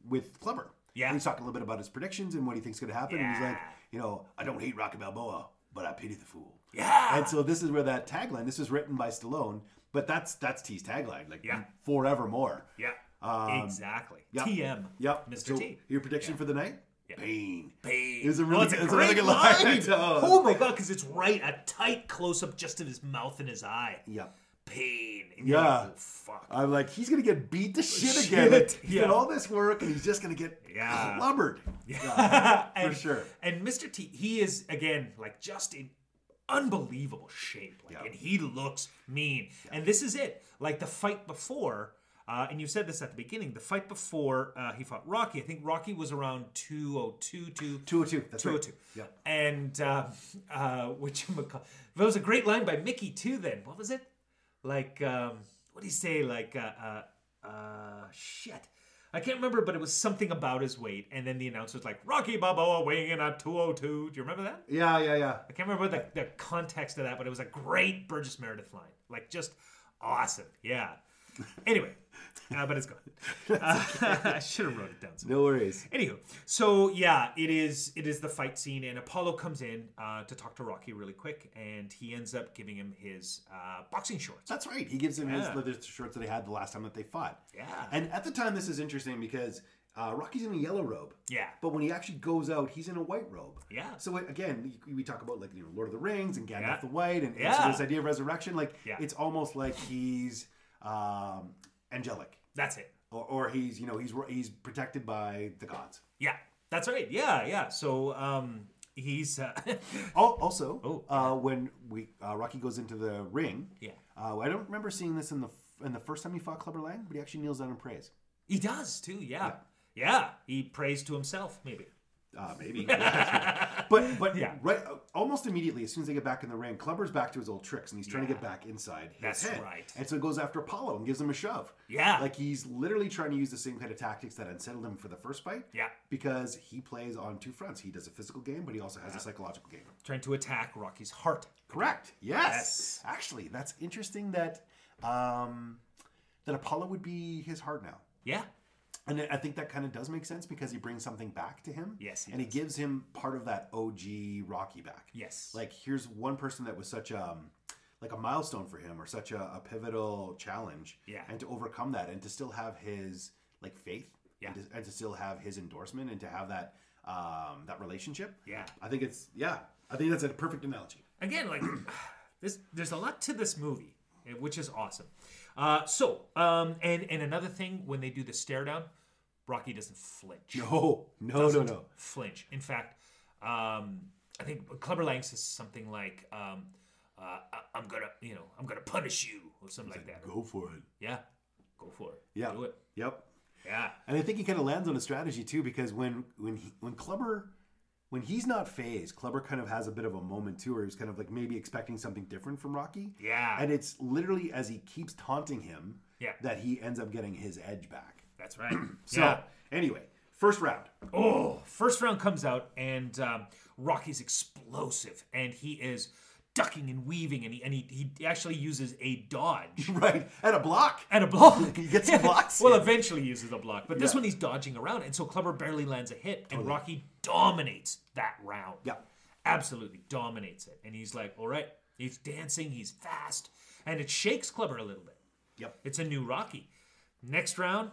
with Clubber. Yeah. And he's talking a little bit about his predictions and what he thinks is going to happen. And he's like, you know, I don't hate Rocky Balboa, but I pity the fool. Yeah. And so this is where that tagline. This was written by Stallone, but that's that's T's tagline, like Yeah. forevermore. Yeah. Um, exactly. yep. TM. Yep. Mr. So T. Your prediction for the night? Yeah. Pain. Pain. It was a Oh, really, it's a it's a really great good line. line. Oh. Oh my god, because it's right, a tight close up just of his mouth and his eye. Yep. Pain. And Yeah. like, oh, fuck. I'm like, he's gonna get beat to shit Shit, again. Like, he yeah. did all this work, and he's just gonna get Yeah. clubbered. and, sure. And Mr. T, he is again like just in unbelievable shape, like, Yeah. and he looks mean. And this is it. Like the fight before, Uh, and you said this at the beginning. The fight before uh, he fought Rocky, I think Rocky was around 202 to 202. That's right. 202. Yeah. And uh, uh, which it was a great line by Mickey too. Then what was it? Like um, what do you say? Like uh, uh, uh, shit. I can't remember, but it was something about his weight. And then the announcer's like, Rocky Balboa weighing in at 202. Do you remember that? Yeah, yeah, yeah. I can't remember the, the context of that, but it was a great Burgess Meredith line. Like, just awesome. Yeah. Anyway, uh, but it's gone. Uh, I should have wrote it down. somewhere. No worries. Anywho, so yeah, it is it is the fight scene, and Apollo comes in uh, to talk to Rocky really quick, and he ends up giving him his uh, boxing shorts. That's right. He gives him Yeah. his leather shorts that he had the last time that they fought. Yeah. And at the time, this is interesting because uh, Rocky's in a yellow robe. Yeah. But when he actually goes out, he's in a white robe. Yeah. So it- again, we talk about like you know Lord of the Rings and Gandalf Yeah. the White, and, and so this idea of resurrection, like Yeah. it's almost like he's um, angelic, That's it. or, or he's you know he's he's protected by the gods. Yeah, that's right. Yeah, yeah. So um, he's uh, Also, Oh, uh, when we uh, Rocky goes into the ring, yeah. uh, I don't remember seeing this in the in the first time he fought Clubber Lang, but he actually kneels down and prays. He does too. Yeah. yeah, He prays to himself, maybe. Uh, maybe. but but Yeah. right uh, almost immediately as soon as they get back in the ring, Clubber's back to his old tricks and he's trying to get back inside That's head. right. And so he goes after Apollo and gives him a shove. Yeah. Like he's literally trying to use the same kind of tactics that unsettled him for the first fight. Yeah. Because he plays on two fronts. He does a physical game, but he also has a psychological game. Trying to attack Rocky's heart. Correct. Yes. Yes. Actually, that's interesting that um, that Apollo would be his heart now. Yeah. And I think that kind of does make sense because he brings something back to him. Yes, he and he gives him part of that OG Rocky back. Yes. Like here's one person that was such a like a milestone for him or such a, a pivotal challenge. Yeah. And to overcome that and to still have his like faith. Yeah. And to, and to still have his endorsement and to have that um, that relationship. Yeah. I think it's yeah. I think that's a perfect analogy. again, like this, there's a lot to this movie, eh, which is awesome. Uh, so, um, and and another thing, when they do the stare down, Rocky doesn't flinch. No, no, no, doesn't no. flinch. In fact, um, I think Clubber Lang says something like, um, uh, I- "I'm gonna, you know, I'm gonna punish you" or something like that. Go for it. Yeah, go for it. Yeah. do it. Yep. Yeah, And I think he kind of lands on a strategy too, because when when he, when Clubber when he's not phased, Clubber kind of has a bit of a moment too, where he's kind of like maybe expecting something different from Rocky. Yeah. And it's literally as he keeps taunting him Yeah. that he ends up getting his edge back. That's right. So yeah. anyway, first round. Oh, first round comes out and um, Rocky's explosive and he is ducking and weaving and he and he, he actually uses a dodge Right. And a block. and a block. He gets blocks well, eventually uses a block, but this Yeah. one he's dodging around, and so Clubber barely lands a hit, and Rocky dominates that round. Yeah. absolutely dominates it, and he's like, "All right." He's dancing. He's fast, and it shakes Clubber a little bit. Yep. It's a new Rocky. Next round,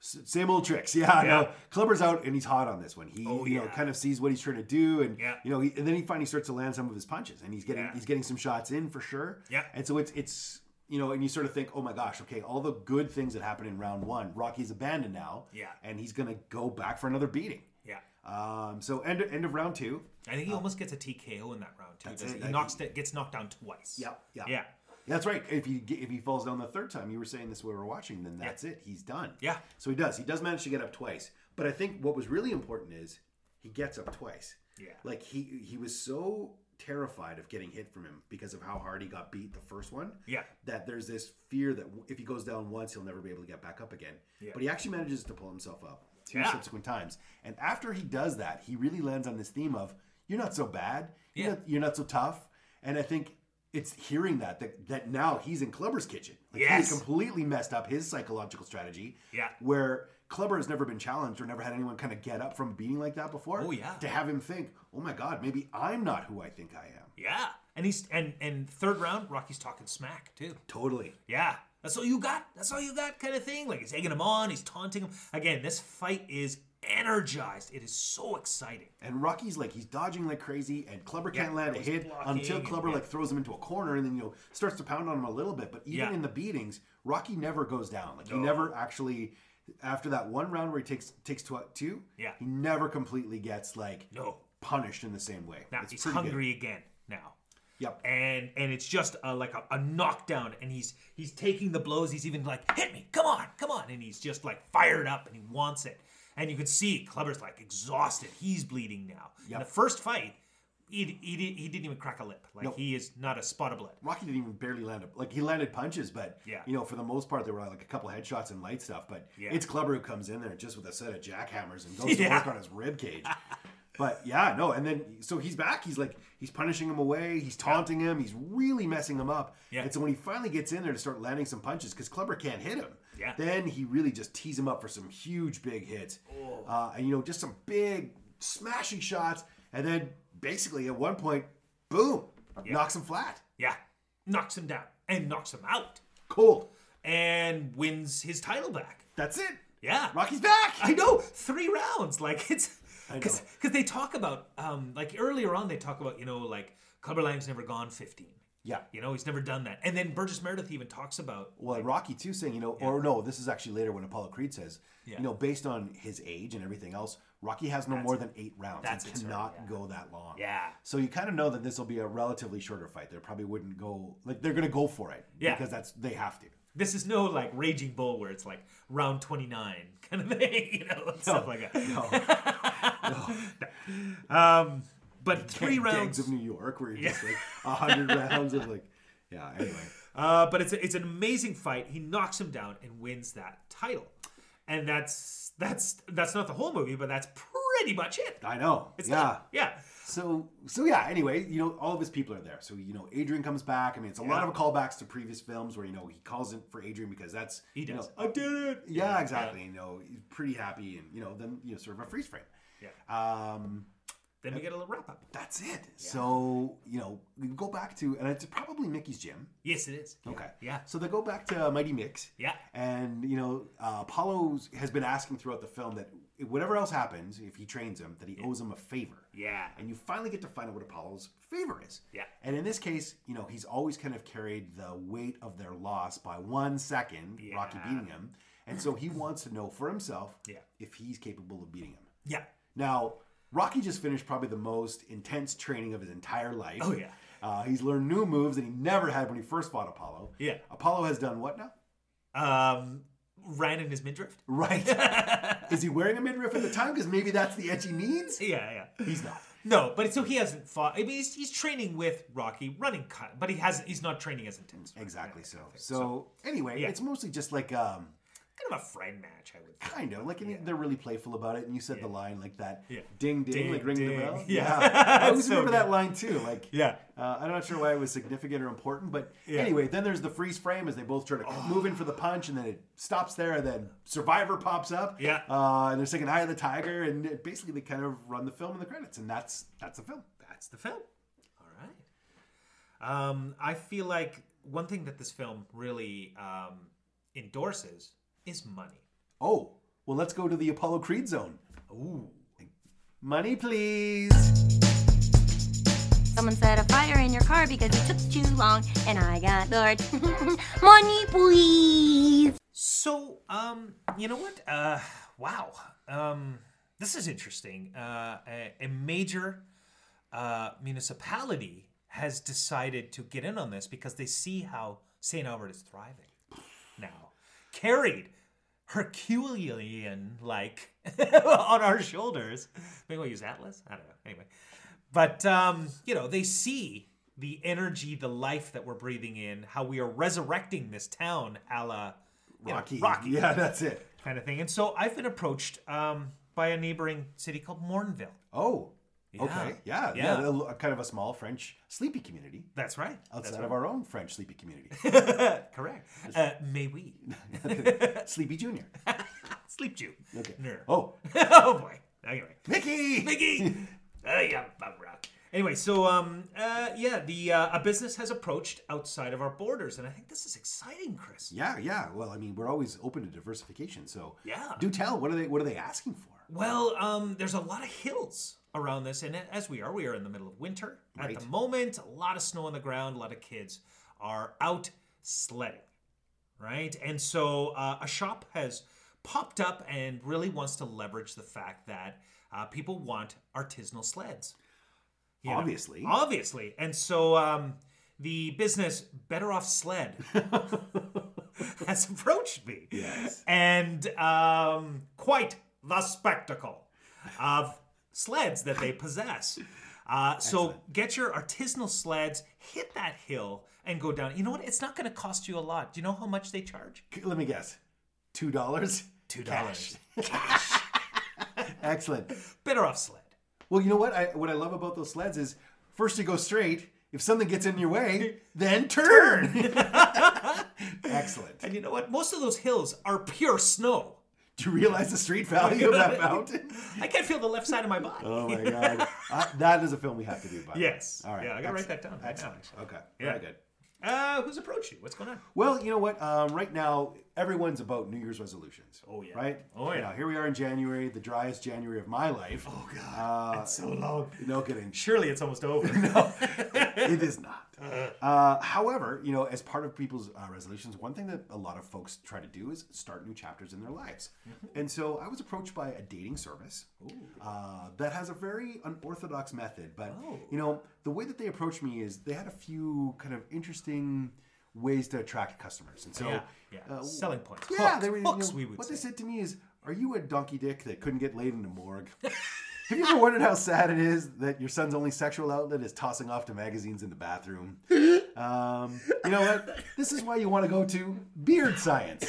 Same old tricks. Yeah, Yeah. no. Clubber's out and he's hot on this one. He Oh, you know kind of sees what he's trying to do and Yeah. you know he, and then he finally starts to land some of his punches and he's getting Yeah. he's getting some shots in for sure. Yeah. And so it's it's you know and you sort of think, "Oh my gosh, okay, all the good things that happened in round 1, Rocky's abandoned now." Yeah. And he's going to go back for another beating. yeah. Um so end end of round 2. I think he almost gets a TKO in that round too. He He knocks it, gets knocked down twice. Yep, yeah. Yeah. That's right. If he if he falls down the third time, you were saying this while we were watching, then that's it. He's done. Yeah. So he does. He does manage to get up twice. But I think what was really important is he gets up twice. Yeah. Like he he was so terrified of getting hit from him because of how hard he got beat the first one. Yeah. That there's this fear that if he goes down once, he'll never be able to get back up again. Yeah. But he actually manages to pull himself up two Yeah. subsequent times. And after he does that, he really lands on this theme of you're not so bad. You're, Yeah. not, you're not so tough. And I think it's hearing that that, that now he's in Clubber's kitchen. Like Yes. He completely messed up his psychological strategy. Yeah. Where Clubber has never been challenged or never had anyone kind of get up from beating like that before. Oh, yeah. To have him think, oh my God, maybe I'm not who I think I am. Yeah. And he's and and third round, Rocky's talking smack too. Totally. Yeah. That's all you got. That's all you got, kind of thing. Like he's egging him on. He's taunting him. Again, this fight is energized. It is so exciting. And Rocky's like he's dodging like crazy, and Clubber Yeah, can't land a hit until and- Clubber yeah. like throws him into a corner, and then you know starts to pound on him a little bit. But even Yeah. in the beatings, Rocky never goes down. Like he never actually, after that one round where he takes takes two, Yeah. he never completely gets like No. punished in the same way. Now It's he's pretty good. hungry again. Now. Yep. And and it's just a, like a, a knockdown, and he's he's taking the blows. He's even like, hit me, come on, come on, and he's just like fired up, and he wants it. And you can see Clubber's like exhausted. He's bleeding now. In the first fight, he, he, he didn't even crack a lip. Like he is not a spot of blood. Rocky didn't even barely land a like he landed punches, but Yeah. you know for the most part there were like a couple headshots and light stuff. But Yeah. it's Clubber who comes in there just with a set of jackhammers and goes to work on his rib cage. but yeah, no, and then so he's back. He's like he's punishing him away. He's taunting him. He's really messing him up. Yeah. And so when he finally gets in there to start landing some punches, because Clubber can't hit him. Yeah. Then he really just tees him up for some huge big hits. Oh. Uh, and you know just some big smashing shots, and then basically at one point, boom, knocks him flat. Yeah, knocks him down and knocks him out, Cold. and wins his title back. That's it. Yeah, Rocky's back. I know three rounds. Like it's. Because they talk about um like earlier on they talk about you know like Clubber Lang's never gone fifteen. Yeah. You know he's never done that. And then Burgess Meredith even talks about Well, and Rocky too saying, you know, or no, this is actually later when Apollo Creed says, Yeah. you know, based on his age and everything else, Rocky has no more than eight rounds. that's He it, cannot yeah. go that long. Yeah. So you kind of know that this will be a relatively shorter fight. They probably wouldn't go like they're going to go for it. Yeah. Because that's they have to. This is no like Raging Bull where it's like round twenty nine kind of thing, you know, and stuff like that. No. Um, but three rounds. of New York, where you're just like a hundred rounds of like, yeah. Anyway, Uh, but it's a, it's an amazing fight. He knocks him down and wins that title, and that's that's that's not the whole movie, but that's pretty much it. I know. It's yeah. done. yeah, So so yeah. Anyway, you know, all of his people are there. So you know, Adrian comes back. I mean, it's a lot of callbacks to previous films where you know he calls in for Adrian because that's he you does. know, I did it. Yeah, exactly. You know, he's pretty happy, and you know, then you know, sort of a freeze frame. Yeah. Um, Then we get a little wrap up. that's it. So you know, we go back to, and it's probably Mickey's gym. Yes, it is. Okay. Yeah. So they go back to Mighty Mick's. Yeah. And you know, uh, Apollo has been asking throughout the film that whatever else happens, if he trains him, that he owes him a favor. Yeah. And you finally get to find out what Apollo's favor is. Yeah. And in this case, you know, he's always kind of carried the weight of their loss by one second, Rocky beating him. And so he wants to know for himself Yeah. if he's capable of beating him. Yeah. Now, Rocky just finished probably the most intense training of his entire life. Oh, yeah. Uh, he's learned new moves that he never had when he first fought Apollo. Yeah. Apollo has done what now? Um, ran in his midriff. Right. Is he wearing a midriff at the time? Because maybe that's the edge he needs? Yeah, yeah. He's not. No, but so he hasn't fought. I mean, he's, he's training with Rocky, running cut, but he hasn't. He's not training as intense. Exactly Yeah, so. okay. So, anyway, Yeah. it's mostly just like um, kind of a friend match, I would. Think. kind of like and they're really playful about it. And you said the line like that, Yeah. ding ding, Ding, like ring the bell. Yeah. I always So remember that line too. Like, Yeah. uh, I'm not sure why it was significant or important, but Yeah. anyway, then there's the freeze frame as they both try to move in for the punch, and then it stops there, and then Survivor pops up. Yeah. uh, and they're singing "Eye of the Tiger," and it basically they kind of run the film in the credits, and that's that's the film. That's the film. All right. Um, I feel like one thing that this film really um, endorses is money. Oh, well, let's go to the Apollo Creed zone. Ooh. Money, please. Someone set a fire in your car because it took too long, and I got bored. Money, please. So, um, you know what? Uh, wow. Um, this is interesting. Uh, a, a major uh, municipality has decided to get in on this because they see how St. Albert is thriving now. Carried Herculean like on our shoulders. Maybe we'll use Atlas? I don't know. Anyway. But, um, you know, they see the energy, the life that we're breathing in, how we are resurrecting this town a la you know, Rocky. Rocky Yeah, that's it. kind of thing. And so I've been approached um, by a neighboring city called Morinville. Oh, Yeah. okay. Yeah, Yeah. yeah. a- kind of a small French sleepy community That's right. outside of our own French sleepy community. Correct. Uh, may we sleepy Junior. sleep Jew? Okay. No. Oh, oh boy. Anyway, Mickey. Mickey. oh yeah, bum rock. Anyway, so um, uh, yeah, the uh, a business has approached outside of our borders, and I think this is exciting, Chris. Yeah, yeah. Well, I mean, we're always open to diversification. So Yeah. do tell. What are they? What are they asking for? Well, um, there's a lot of hills around this, and as we are, we are in the middle of winter at the moment. A lot of snow on the ground. A lot of kids are out sledding, right? And so uh, a shop has popped up and really wants to leverage the fact that uh, people want artisanal sleds. you know? Obviously. Obviously. And so um, the business Better Off Sled has approached me. Yes. And um, quite the spectacle of sleds that they possess. Uh, so get your artisanal sleds, hit that hill, and go down. You know what? It's not going to cost you a lot. Do you know how much they charge? Let me guess. Two dollars. Two dollars. Cash. Excellent. Better Off Sled. Well, you know what? I, what I love about those sleds is first you go straight. If something gets in your way, then turn. Excellent. And you know what? Most of those hills are pure snow. Do you realize the street value of that mountain? I can't feel the left side of my body. Oh my god, uh, that is a film we have to do. By. Yes. All right. Yeah, I gotta write that down. right Excellent. now, Okay. Yeah. Very good. Uh, who's approached you? What's going on? Well, you know what? Um, right now, everyone's about New Year's resolutions. Oh, yeah. Right. Oh, yeah. Now, here we are in January, the driest January of my life. Oh god, Uh, so long. no kidding. Surely it's almost over. No, it is not. Uh, however, you know, as part of people's uh, resolutions, one thing that a lot of folks try to do is start new chapters in their lives. And so I was approached by a dating service uh, that has a very unorthodox method. But, Oh. you know, the way that they approached me is they had a few kind of interesting ways to attract customers. And so, yeah, yeah. uh, Selling points. yeah, Hooks, they were. you know, we would what say. they said to me is, "Are you a donkey dick that couldn't get laid in a morgue?" Have you ever wondered how sad it is that your son's only sexual outlet is tossing off to magazines in the bathroom? Um, you know what? This is why you want to go to Beard Science.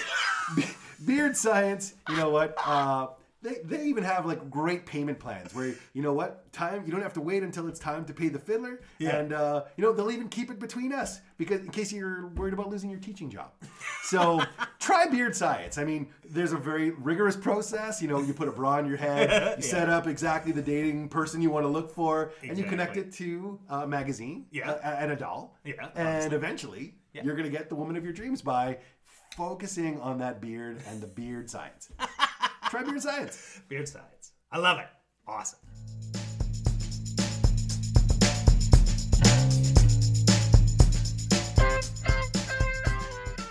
Be- Beard Science. You know what? Uh, they, they even have like great payment plans where you know what time you don't have to wait until it's time to pay the fiddler. And uh, you know they'll even keep it between us because in case you're worried about losing your teaching job. So try beard science. I mean there's a very rigorous process. You know you put a bra on your head you set up exactly the dating person you want to look for and you connect it to a magazine Yeah. uh, and a doll Yeah, and obviously. eventually you're going to get the woman of your dreams by focusing on that beard and the beard science try beard science Beard sides. I love it. Awesome.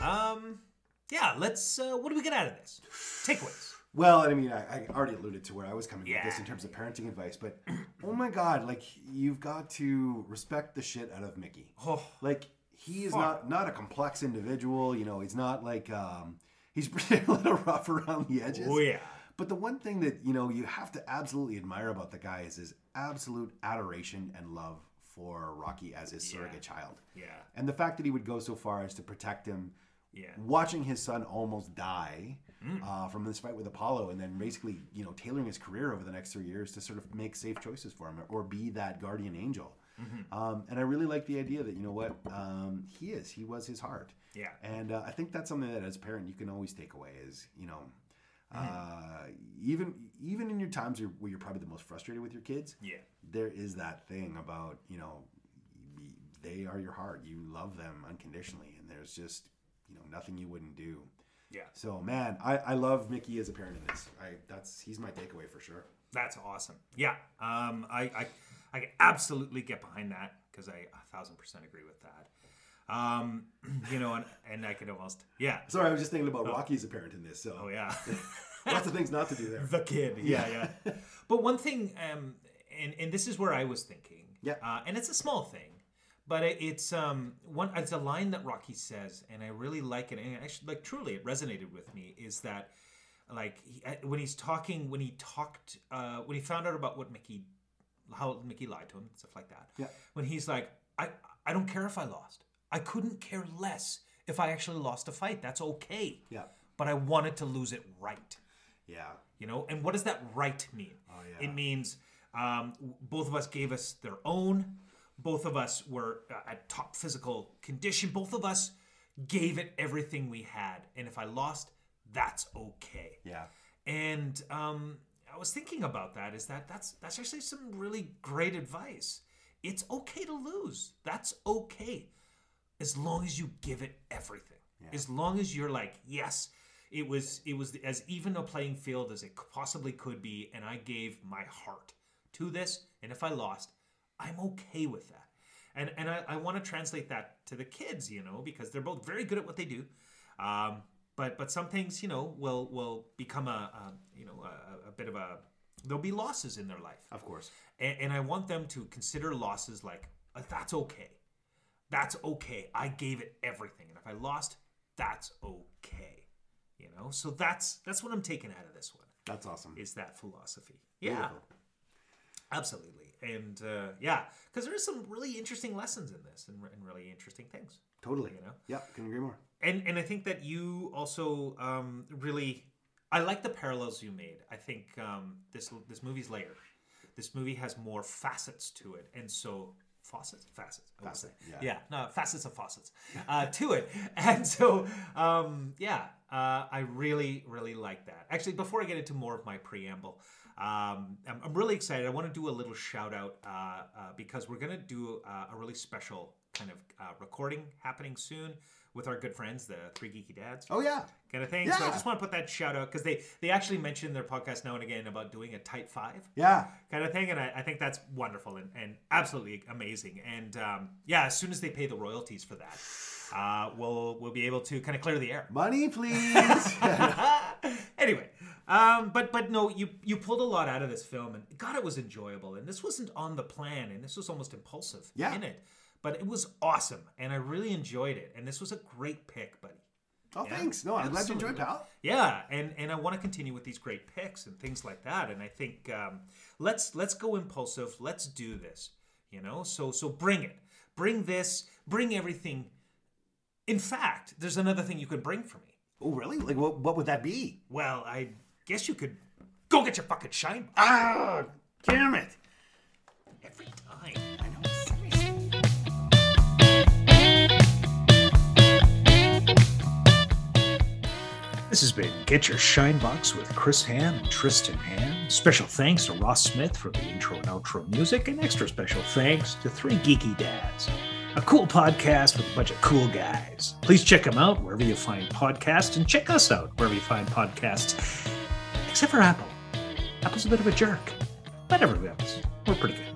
Um, yeah. Let's. Uh, what do we get out of this? Takeaways. Well, I mean, I, I already alluded to where I was coming with this in terms of parenting advice, but oh my god, like you've got to respect the shit out of Mickey. Oh. Like he is not not a complex individual. You know, he's not like um, he's a little rough around the edges. Oh yeah. But the one thing that you know you have to absolutely admire about the guy is his absolute adoration and love for Rocky as his surrogate child. Yeah. And the fact that he would go so far as to protect him, Yeah. watching his son almost die Mm. uh, from this fight with Apollo, and then basically, you know, tailoring his career over the next three years to sort of make safe choices for him or be that guardian angel. Mm-hmm. Um, and I really like the idea that you know what um, he is. He was his heart. Yeah. And uh, I think that's something that as a parent you can always take away is you know. Uh, even even in your times where you're probably the most frustrated with your kids, Yeah. there is that thing about you know they are your heart you love them unconditionally and there's just you know nothing you wouldn't do Yeah. so man i, I love mickey as a parent in this i that's he's my takeaway for sure That's awesome. Yeah. Um, I, I, I can absolutely get behind that because I a thousand percent agree with that. Um, you know, and, and I could almost, yeah. sorry i was just thinking about rocky as a parent in this so Oh yeah. lots of things not to do there the kid. Yeah, yeah. but one thing, um, and and this is where I was thinking. Yeah. Uh, and it's a small thing, but it, it's um one. It's a line that Rocky says, and I really like it. And actually, like truly, it resonated with me. Is that like he, uh, when he's talking, when he talked, uh, when he found out about what Mickey, how Mickey lied to him, stuff like that. Yeah. When he's like, I I don't care if I lost. I couldn't care less if I actually lost a fight. That's okay. Yeah. But I wanted to lose it right. Yeah. You know? And what does that right mean? Oh, yeah. it means um, both of us gave us their own. Both of us were uh, at top physical condition. Both of us gave it everything we had. And if i lost that's okay. Yeah. And um, i was thinking about that is that that's that's actually some really great advice. It's okay to lose. That's okay as long as you give it everything as long as you're like yes it was it was as even a playing field as it possibly could be and i gave my heart to this and if i lost i'm okay with that and and i, I want to translate that to the kids you know because they're both very good at what they do um, but but some things you know will will become a, a you know a, a bit of a there'll be losses in their life. Of course. And, and I want them to consider losses like, uh, that's okay. That's okay. I gave it everything. And if I lost, that's okay. You know? So that's that's what I'm taking out of this one That's awesome. is that philosophy. Yeah. Beautiful. Absolutely. And uh, yeah, because there's some really interesting lessons in this and, and really interesting things. Totally. You know? Yep, can agree more. and and I think that you also um, really I like the parallels you made. I think um, this this movie's layered. This movie has more facets to it, and so faucets, facets, Facet, yeah. yeah, no facets of faucets uh, to it, and so um, yeah, uh, I really really like that. Actually, before I get into more of my preamble. Um, I'm, I'm really excited. I want to do a little shout out uh, uh, because we're going to do uh, a really special kind of uh, recording happening soon with our good friends, the Three Geeky Dads Oh yeah. kind of thing. So I just want to put that shout out because they they actually mention their podcast now and again about doing a tight five Yeah. kind of thing, and I, I think that's wonderful and, and absolutely amazing. And um, yeah, as soon as they pay the royalties for that, uh, we'll we'll be able to kind of clear the air. Money, please. anyway, um, but but no, you you pulled a lot out of this film, and God, it was enjoyable. And this wasn't on the plan, and this was almost impulsive Yeah. in it, but it was awesome, and I really enjoyed it. And this was a great pick, buddy. oh, thanks. No, I'm glad you enjoyed, pal. Yeah, and and I want to continue with these great picks and things like that. And I think um, let's let's go impulsive. Let's do this. You know, so so bring it, bring this, bring everything. In fact, there's another thing you could bring for me. Oh, really? Like, what, what would that be? Well, I guess you could go get your fucking shine Ah, damn it. This has been Get Your Shine Box with Chris Han and Tristan Han. Special thanks to Ross Smith for the intro and outro music, and extra special thanks to Three Geeky Dads, a cool podcast with a bunch of cool guys. Please check them out wherever you find podcasts, and check us out wherever you find podcasts, except for Apple. Apple's a bit of a jerk, but everybody else, we're pretty good.